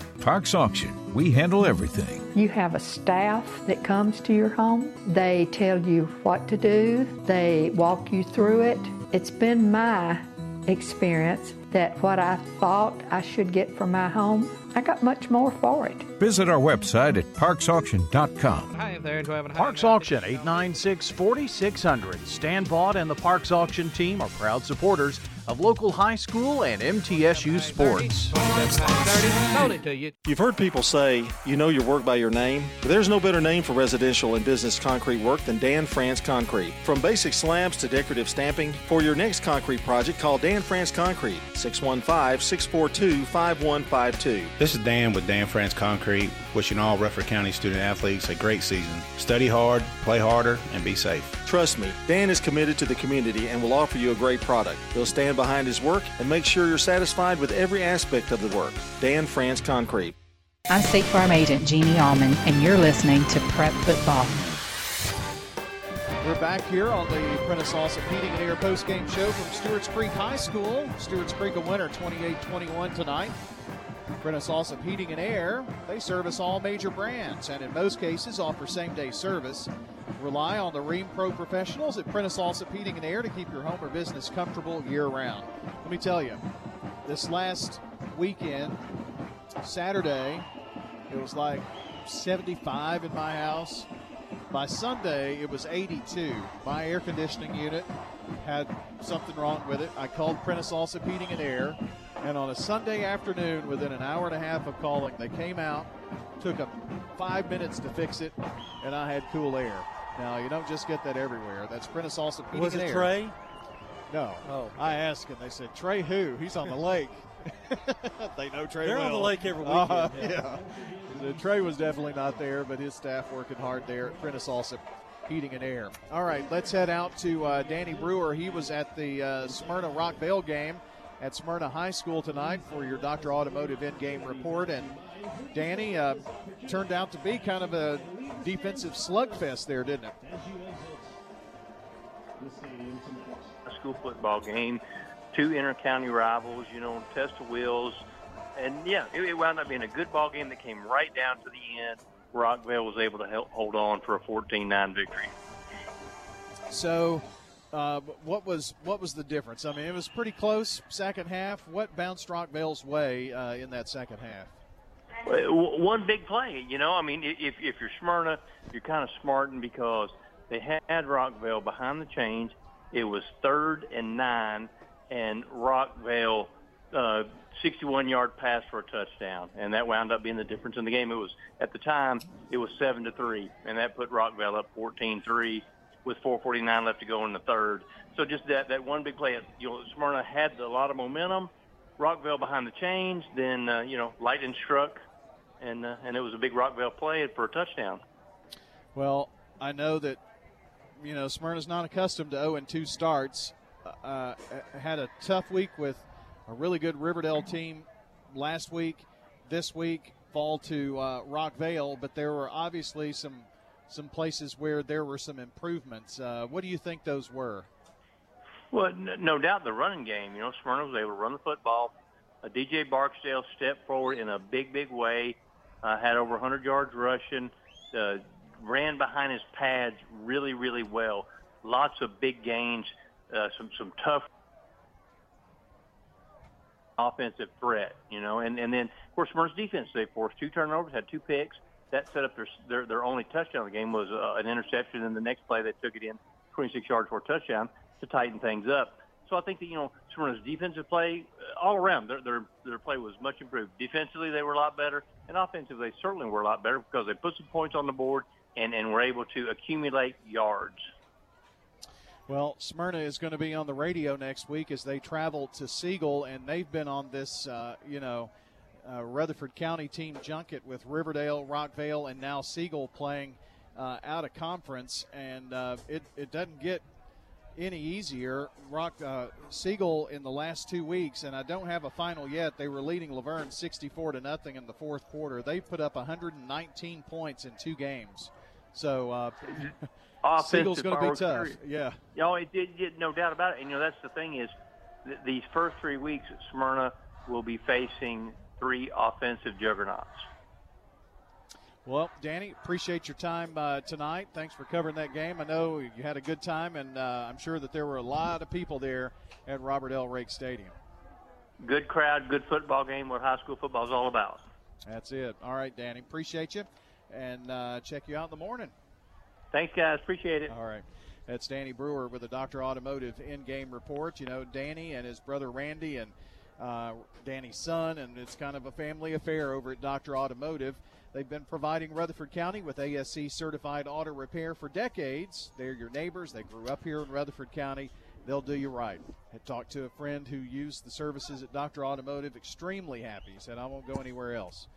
Parks Auction. We handle everything. You have a staff that comes to your home. They tell you what to do, they walk you through it. It's been my experience that what I thought I should get for my home, I got much more for it. Visit our website at parksauction.com. Hi there, do I Parks Auction 896 4600. Stan Vaught and the Parks Auction team are proud supporters of local high school and MTSU sports. Sold it to you. You've heard people say, you know your work by your name. But there's no better name for residential and business concrete work than Dan France Concrete. From basic slabs to decorative stamping, for your next concrete project, call Dan France Concrete, 615 642 5152. This is Dan with Dan France Concrete, wishing all Rutherford County student athletes a great season. Study hard, play harder, and be safe. Trust me, Dan is committed to the community and will offer you a great product. He'll stand behind his work and make sure you're satisfied with every aspect of the work. Dan France Concrete. I'm State Farm Agent Jeannie Allman, and you're listening to Prep Football. We're back here on the Prentice Allsup Heating and Air postgame show from Stewart's Creek High School. Stewart's Creek a winner 28-21 tonight. Allsup Heating and Air, they service all major brands and in most cases offer same-day service. Rely on the Rheem Pro professionals at Allsup Heating and Air to keep your home or business comfortable year-round. Let me tell you, this last weekend, Saturday, it was like 75 in my house. By Sunday, it was 82. My air conditioning unit had something wrong with it. I called Prentice Allsup Heating and Air, and on a Sunday afternoon, within an hour and a half of calling, they came out, took them five minutes to fix it, and I had cool air. Now, you don't just get that everywhere. That's Prentice Heating Was it Air. Trey? No. Oh. I asked, and they said, Trey who? He's on the lake. they know Trey They're on the lake every Uh, weekend, yeah. The Trey was definitely not there, but his staff working hard there at Prentice Allsup Heating and Air. All right, let's head out to uh, Danny Brewer. He was at the uh, Smyrna Rockvale game at Smyrna High School tonight for your Dr. Automotive in-game report. And Danny uh, turned out to be kind of a defensive slugfest there, didn't it? a school football game, two intercounty rivals, you know, test of wheels, and yeah, it, it wound up being a good ball game that came right down to the end. Rockvale was able to help hold on for a 14-9 victory. So, uh, what was what was the difference? I mean, it was pretty close second half. What bounced Rockvale's way uh, in that second half? One big play, you know. I mean, if if you're Smyrna, you're kind of smarting because they had Rockvale behind the chains. It was third and nine, and Rockvale, uh, 61-yard pass for a touchdown, and that wound up being the difference in the game. It was at the time it was seven to three, and that put Rockvale up 14-3 with 4:49 left to go in the third. So just that that one big play, you know, Smyrna had a lot of momentum. Rockvale behind the chains, then uh, you know lightning struck, and uh, and it was a big Rockvale play for a touchdown. Well, I know that you know Smyrna's not accustomed to 0 and 2 starts. Uh, had a tough week with a really good Riverdale team last week. This week, fall to uh, Rockvale, but there were obviously some some places where there were some improvements. Uh, what do you think those were? Well, no doubt the running game. You know, Smyrna was able to run the football. Uh, DJ Barksdale stepped forward in a big, big way. Uh, had over 100 yards rushing. Uh, ran behind his pads really, really well. Lots of big gains. Uh, some some tough offensive threat. You know, and and then of course Smyrna's defense. They forced two turnovers, had two picks. That set up their their, their only touchdown of the game was uh, an interception. And the next play they took it in 26 yards for a touchdown to tighten things up. So I think that you know Smyrna's defensive play uh, all around their their their play was much improved. Defensively they were a lot better, and offensively they certainly were a lot better because they put some points on the board and and were able to accumulate yards. Well, Smyrna is going to be on the radio next week as they travel to Siegel, and they've been on this, uh, you know, uh, Rutherford County team junket with Riverdale, Rockvale, and now Siegel playing uh, out of conference, and uh, it it doesn't get any easier. Rock uh, Siegel in the last two weeks, and I don't have a final yet. They were leading La Vergne 64 to nothing in the fourth quarter. They put up 119 points in two games So uh, Siegel's going to be tough. period. Yeah. You know, it did, no doubt about it. And you know, that's the thing is, th- these first three weeks, Smyrna will be facing three offensive juggernauts. Well, Danny, appreciate your time uh, tonight. Thanks for covering that game. I know you had a good time, and uh, I'm sure that there were a lot of people there at Robert L. Rake Stadium. Good crowd, good football game. What high school football is all about. That's it. All right, Danny, appreciate you, and uh, check you out in the morning. Thanks, guys. Appreciate it. All right. That's Danny Brewer with the Dr. Automotive in-game report. You know, Danny and his brother Randy and uh, Danny's son, and it's kind of a family affair over at Dr. Automotive. They've been providing Rutherford County with ASC certified auto repair for decades. They're your neighbors. They grew up here in Rutherford County. They'll do you right. I talked to a friend who used the services at Dr. Automotive, extremely happy. He said, I won't go anywhere else.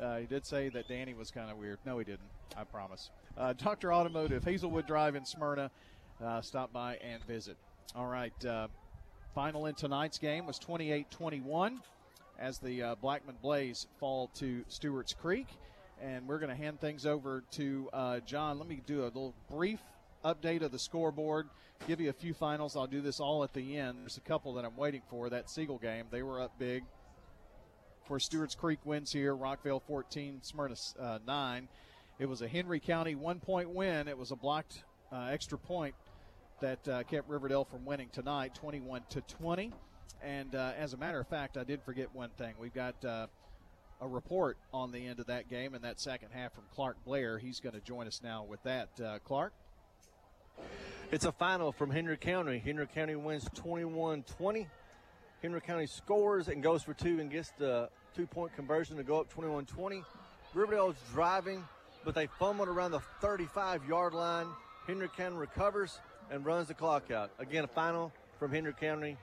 Uh, he did say that Danny was kind of weird. No, he didn't. I promise. Uh, Dr. Automotive, Hazelwood Drive in Smyrna. Uh, stop by and visit. All right. Final in tonight's game was 28 21 as the uh, Blackman Blaze fall to Stewart's Creek. And we're going to hand things over to uh, John. Let me do a little brief update of the scoreboard, give you a few finals. I'll do this all at the end. There's a couple that I'm waiting for. That Siegel game, they were up big. For Stewart's Creek wins here, Rockvale 14, Smyrna uh, 9. It was a Henry County one point win. It was a blocked uh, extra point that uh, kept Riverdale from winning tonight, 21 to 20. And uh, as a matter of fact, I did forget one thing. We've got uh, a report on the end of that game and that second half from Clark Blair. He's going to join us now with that. Uh, Clark? It's a final from Henry County. Henry County wins 21 20. Henry County scores and goes for two and gets the two point conversion to go up 21 20. Riverdale's driving, but they fumbled around the 35 yard line. Henry County recovers and runs the clock out. Again, a final from Henry County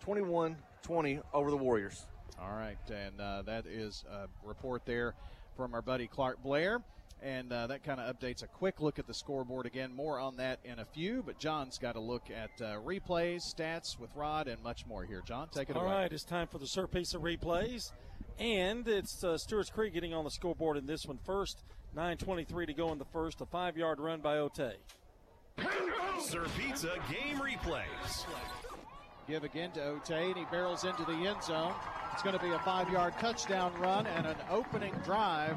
21 20 over the Warriors. All right, and uh, that is a report there from our buddy Clark Blair. And uh, that kind of updates a quick look at the scoreboard again. More on that in a few, but John's got a look at uh, replays, stats with Rod, and much more here. John, take it All away. All right, it's time for the Sir Pizza replays. And it's uh, Stewart's Creek getting on the scoreboard in this one first. 9.23 to go in the first. A five yard run by Otay. Sir Pizza game replays. Give again to Otay, and he barrels into the end zone. It's going to be a five yard touchdown run and an opening drive.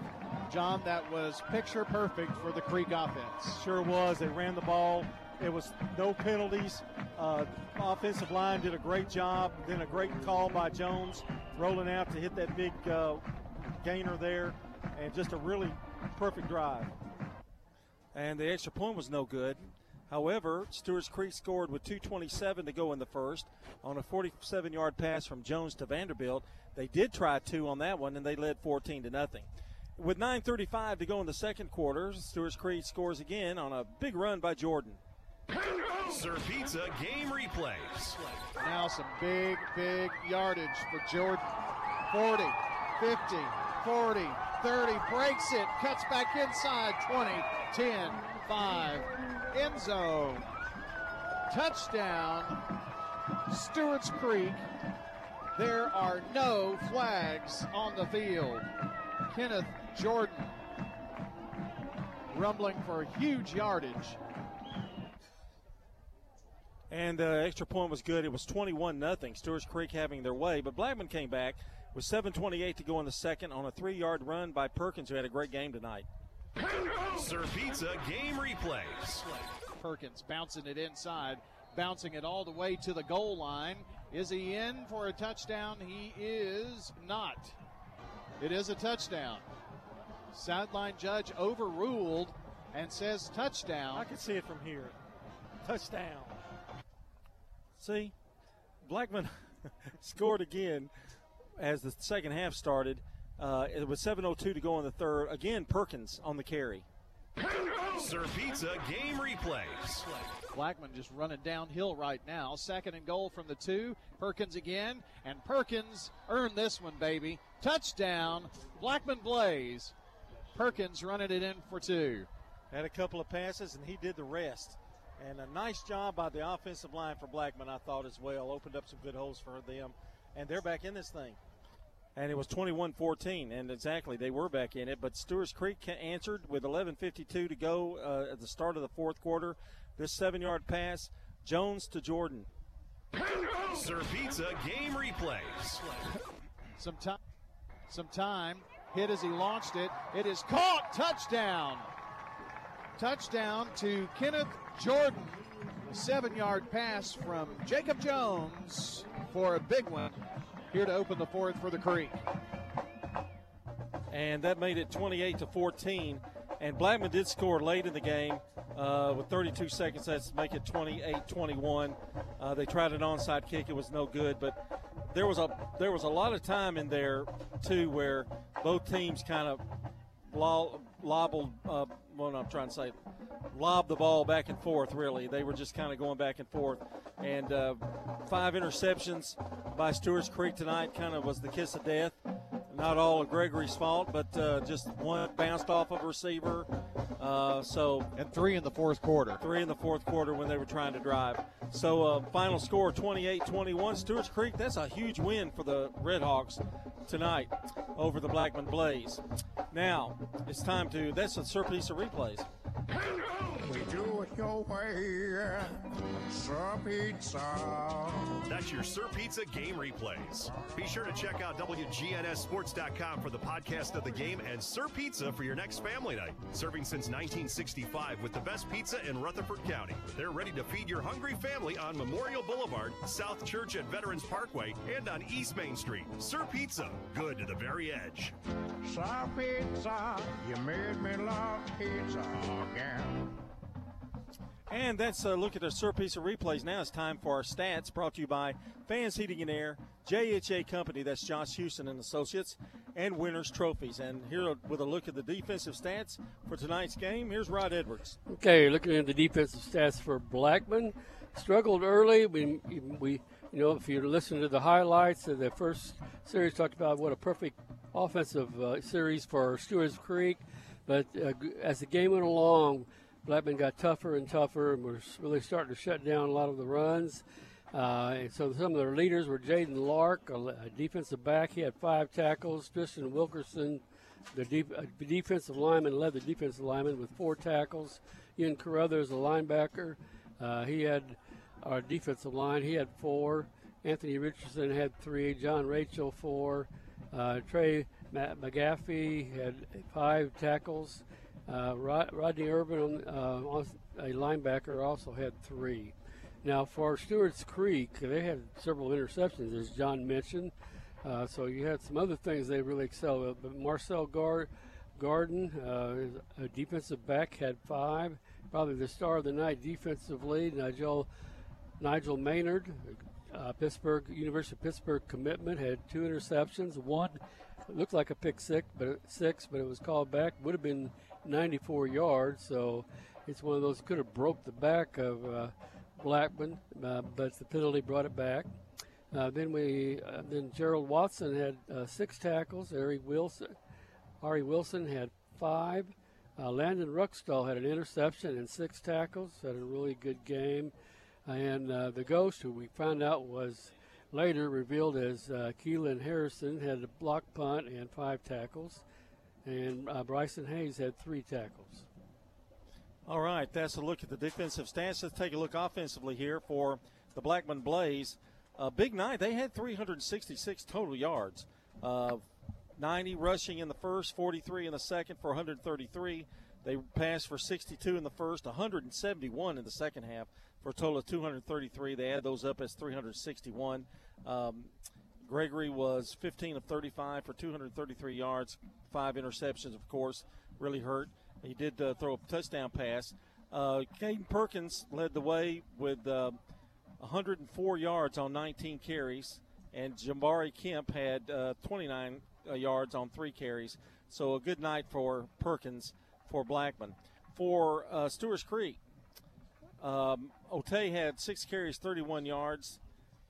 John, that was picture perfect for the Creek offense. Sure was. They ran the ball. It was no penalties. Uh, offensive line did a great job. Then a great call by Jones, rolling out to hit that big uh, gainer there, and just a really perfect drive. And the extra point was no good. However, Stewart's Creek scored with 2.27 to go in the first on a 47 yard pass from Jones to Vanderbilt. They did try two on that one, and they led 14 to nothing. With 9.35 to go in the second quarter, Stewart's Creek scores again on a big run by Jordan. Sir Pizza game replays. Now some big, big yardage for Jordan. 40, 50, 40, 30, breaks it, cuts back inside, 20, 10, 5, end zone. Touchdown, Stewart's Creek. There are no flags on the field. Kenneth Jordan rumbling for huge yardage. And the uh, extra point was good. It was 21 nothing. Stewart's Creek having their way, but Blackman came back with 7:28 to go in the second on a three-yard run by Perkins, who had a great game tonight. Sir Pizza game replays. Perkins bouncing it inside, bouncing it all the way to the goal line. Is he in for a touchdown? He is not. It is a touchdown. Sideline judge overruled and says touchdown. I can see it from here. Touchdown. See, Blackman scored again as the second half started. Uh, it was 7:02 to go in the third. Again, Perkins on the carry. Sir Pizza game replays. Blackman just running downhill right now. Second and goal from the two. Perkins again, and Perkins earned this one, baby. Touchdown, Blackman Blaze. Perkins running it in for two. Had a couple of passes, and he did the rest. And a nice job by the offensive line for Blackman, I thought as well. Opened up some good holes for them. And they're back in this thing. and it was 21-14. And exactly, they were back in it. But Stewart's Creek answered with 11:52 to go uh, at the start of the fourth quarter. This seven-yard pass, Jones to Jordan. Sir Pizza game replays. Some time, some time. Hit as he launched it. It is caught. Touchdown. Touchdown to Kenneth Jordan. A seven-yard pass from Jacob Jones for a big one. Here to open the fourth for the Creek. And that made it 28 to 14. And Blackman did score late in the game uh, with 32 seconds. That's make it 28-21. Uh, they tried an onside kick; it was no good. But there was a there was a lot of time in there too where both teams kind of lob, lobbled. Uh, what I'm trying to say, lob the ball back and forth. Really, they were just kind of going back and forth. And uh, five interceptions by Stewart's Creek tonight kind of was the kiss of death. Not all of Gregory's fault, but uh, just one bounced off of a receiver. Uh, so and three in the fourth quarter. Three in the fourth quarter when they were trying to drive. So uh, final score 28-21. Stewart's Creek. That's a huge win for the Redhawks tonight over the Blackman Blaze. Now it's time to. That's a Sir Pizza replays. We do it your way, Sir Pizza. That's your Sir Pizza game replays. Be sure to check out WGNSSports.com for the podcast of the game and Sir Pizza for your next family night. Serving since 1965 with the best pizza in Rutherford County. They're ready to feed your hungry family on Memorial Boulevard, South Church at Veterans Parkway, and on East Main Street. Sir Pizza, good to the very edge. Sir Pizza, you made me love pizza again. And that's a look at the Sir of replays. Now it's time for our stats brought to you by Fans Heating and Air, JHA Company, that's Josh Houston and Associates, and Winners Trophies. And here with a look at the defensive stats for tonight's game, here's Rod Edwards. Okay, looking at the defensive stats for Blackman. Struggled early. We, we you know, if you listen to the highlights of the first series, talked about what a perfect offensive uh, series for Stewart's Creek. But uh, as the game went along, Blackman got tougher and tougher and was really starting to shut down a lot of the runs. Uh, and so some of their leaders were Jaden Lark, a, defensive back. He had five tackles. Tristan Wilkerson, the de- defensive lineman, led the defensive lineman with four tackles. Ian Carruthers, a linebacker. Uh, he had our defensive line. He had four. Anthony Richardson had three. John Rachel, four. Uh, Trey McGaffey had five tackles. Uh, Rod- Rodney Urban, uh, a linebacker, also had three. Now, for Stewart's Creek, they had several interceptions, as John mentioned. Uh, so you had some other things they really excelled with. But Marcel Gar- Garden, uh, a defensive back, had five. Probably the star of the night defensively, Nigel, Nigel Maynard, uh, Pittsburgh University of Pittsburgh commitment, had two interceptions. One looked like a pick six, but six, but it was called back. Would have been 94 yards, so it's one of those could have broke the back of uh, Blackman, uh, but the penalty brought it back. Uh, then we, uh, then Gerald Watson had uh, six tackles. Ari Wilson, Ari Wilson had five. Uh, Landon Ruxstuhl had an interception and six tackles. Had a really good game. And the ghost, who we found out was later revealed as Kellen Harrison, had a block punt and five tackles and uh, Bryson Hayes had three tackles. All right, that's a look at the defensive stats. Let's take a look offensively here for the Blackman Blaze. Uh, big night. They had 366 total yards. Uh, 90 rushing in the first, 43 in the second for 133. They passed for 62 in the first, 171 in the second half for a total of 233. They add those up as 361. Um, Gregory was 15 of 35 for 233 yards, five interceptions, of course, really hurt. He did uh, throw a touchdown pass. Uh, Caden Perkins led the way with uh, 104 yards on 19 carries, and Jambari Kemp had uh, 29 uh, yards on three carries. So a good night for Perkins for Blackman. For uh, Stewart's Creek, um, Otay had six carries, 31 yards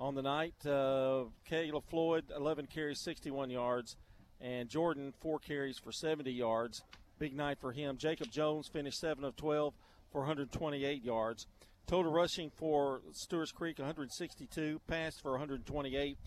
on the night. Uh, Caleb Floyd, 11 carries, 61 yards, and Jordan, four carries for 70 yards. Big night for him. Jacob Jones finished 7 of 12 for 128 yards. Total rushing for Stewart's Creek, 162, passed for 128,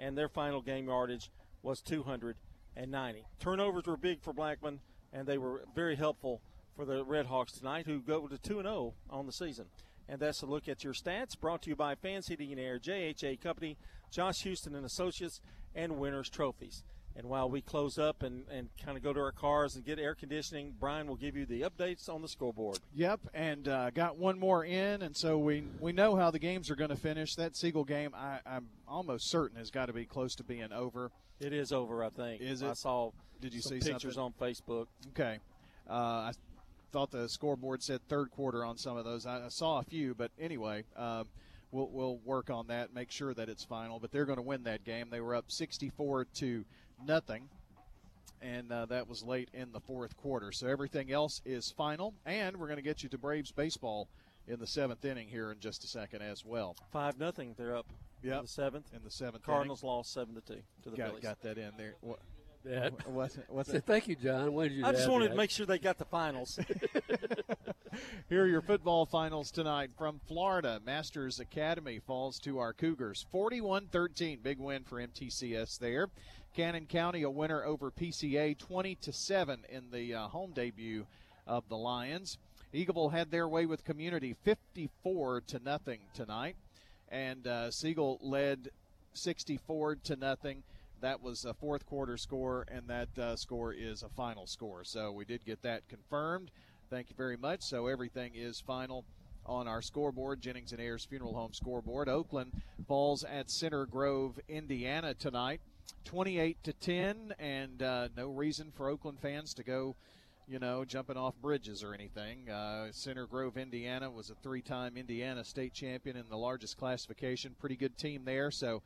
and their final game yardage was 290. Turnovers were big for Blackman, and they were very helpful for the Red Hawks tonight, who go to 2 0 on the season. And that's a look at your stats brought to you by Fans Heating and Air, JHA Company, Josh Houston and Associates, and Winners Trophies. And while we close up and, and kind of go to our cars and get air conditioning, Brian will give you the updates on the scoreboard. Yep, and uh, got one more in, and so we we know how the games are going to finish. That Siegel game, I, I'm almost certain, has got to be close to being over. It is over, I think. Is it? I saw. Did you see pictures something? on Facebook? Okay. Uh, I thought the scoreboard said third quarter on some of those. I, I saw a few, but anyway, um, we'll, we'll work on that, make sure that it's final. But they're going to win that game. They were up 64 to nothing, and uh, that was late in the fourth quarter. So everything else is final, and we're going to get you to Braves baseball in the seventh inning here in just a second as well. Five nothing. They're up. In the seventh. In the seventh. Cardinals lost seven to two to the got, Phillies. got that in there. What? That. What, what's Say thank you, John. What did you I just wanted that? to make sure they got the finals. Here are your football finals tonight from Florida. Masters Academy falls to our Cougars 41 13. Big win for MTCS there. Cannon County a winner over PCA 20 to 7 in the uh, home debut of the Lions. Eagleville had their way with community 54 to nothing tonight. And uh, Siegel led 64 to nothing. That was a fourth quarter score, and that uh, score is a final score. So we did get that confirmed. Thank you very much. So everything is final on our scoreboard, Jennings and Ayers Funeral Home scoreboard. Oakland falls at Center Grove, Indiana tonight, 28 to 10, and uh, no reason for Oakland fans to go, you know, jumping off bridges or anything. Uh, Center Grove, Indiana was a three-time Indiana state champion in the largest classification. Pretty good team there. So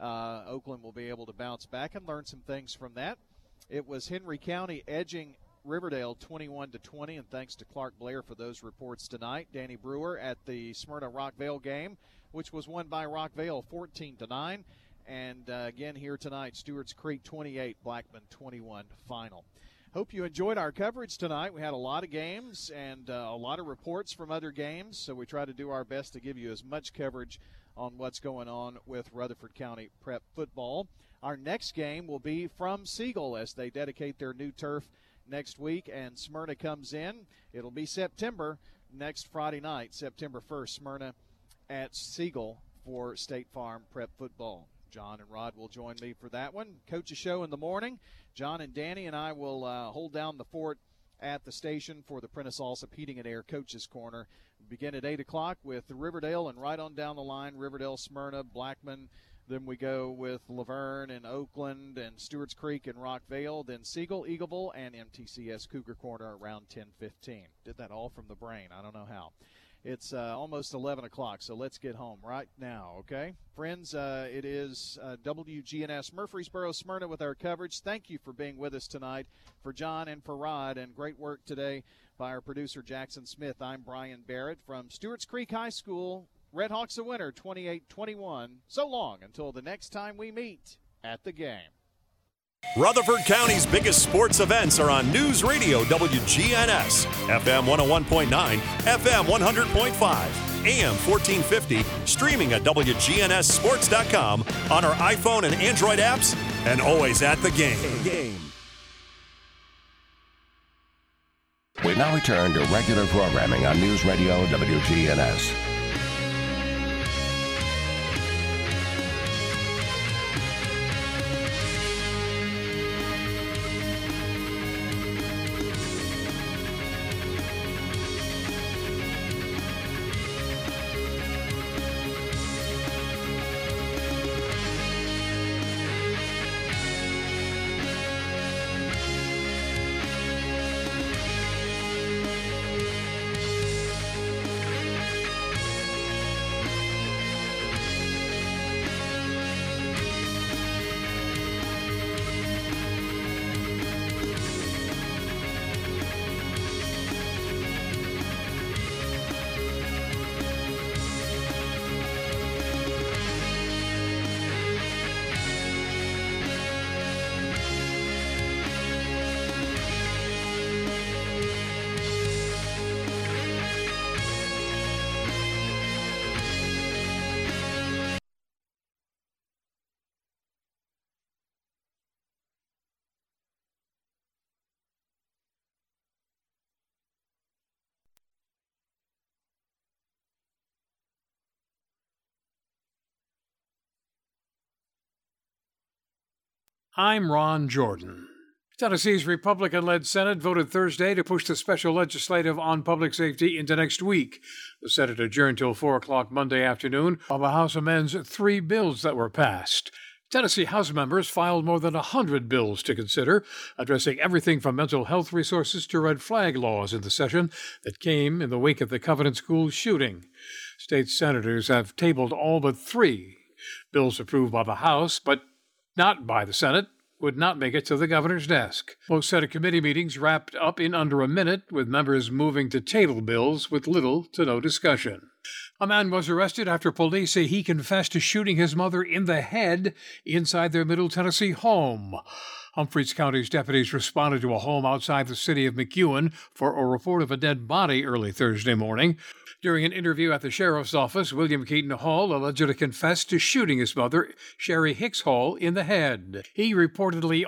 uh, Oakland will be able to bounce back and learn some things from that. It was Henry County edging Riverdale 21 to 20, and thanks to Clark Blair for those reports tonight. Danny Brewer at the Smyrna Rockvale game, which was won by Rockvale 14 to 9, and uh, again here tonight, Stewart's Creek 28, Blackman 21 final. Hope you enjoyed our coverage tonight. We had a lot of games and uh, a lot of reports from other games, so we try to do our best to give you as much coverage on what's going on with Rutherford County Prep football. Our next game will be from Siegel as they dedicate their new turf next week, and Smyrna comes in. It'll be September next Friday night, September 1st, Smyrna at Siegel for State Farm Prep football. John and Rod will join me for that one. Coach's show in the morning. John and Danny and I will uh, hold down the fort at the station for the Prentice Allsup Heating and Air Coaches Corner. Begin at 8 o'clock with Riverdale and right on down the line Riverdale, Smyrna, Blackman. Then we go with La Vergne and Oakland and Stewart's Creek and Rockvale. Then Siegel, Eagleville, and MTCS Cougar Corner around 10:15. Did that all from the brain. I don't know how. It's uh, almost 11 o'clock, so let's get home right now, okay? Friends, uh, it is uh, WGNS Murfreesboro Smyrna with our coverage. Thank you for being with us tonight. For John and for Rod, and great work today by our producer Jackson Smith. I'm Brian Barrett from Stewart's Creek High School. Red Hawks a winner 28 21. So long until the next time we meet at the game. Rutherford County's biggest sports events are on News Radio WGNS, FM 101.9, FM 100.5, AM 1450, streaming at WGNSSports.com on our iPhone and Android apps, and always at the game. We now return to regular programming on News Radio WGNS. I'm Ron Jordan. Tennessee's Republican led Senate voted Thursday to push the special legislative on public safety into next week. The Senate adjourned till 4 o'clock Monday afternoon while the House amends three bills that were passed. Tennessee House members filed more than 100 bills to consider, addressing everything from mental health resources to red flag laws in the session that came in the wake of the Covenant School shooting. State senators have tabled all but three bills approved by the House, but not by the Senate would not make it to the governor's desk. Most Senate committee meetings wrapped up in under a minute, with members moving to table bills with little to no discussion. A man was arrested after police say he confessed to shooting his mother in the head inside their Middle Tennessee home. Humphreys County's deputies responded to a home outside the city of McEwen for a report of a dead body early Thursday morning. During an interview at the sheriff's office, William Keaton Hall allegedly confessed to shooting his mother, Sherry Hicks Hall, in the head. He reportedly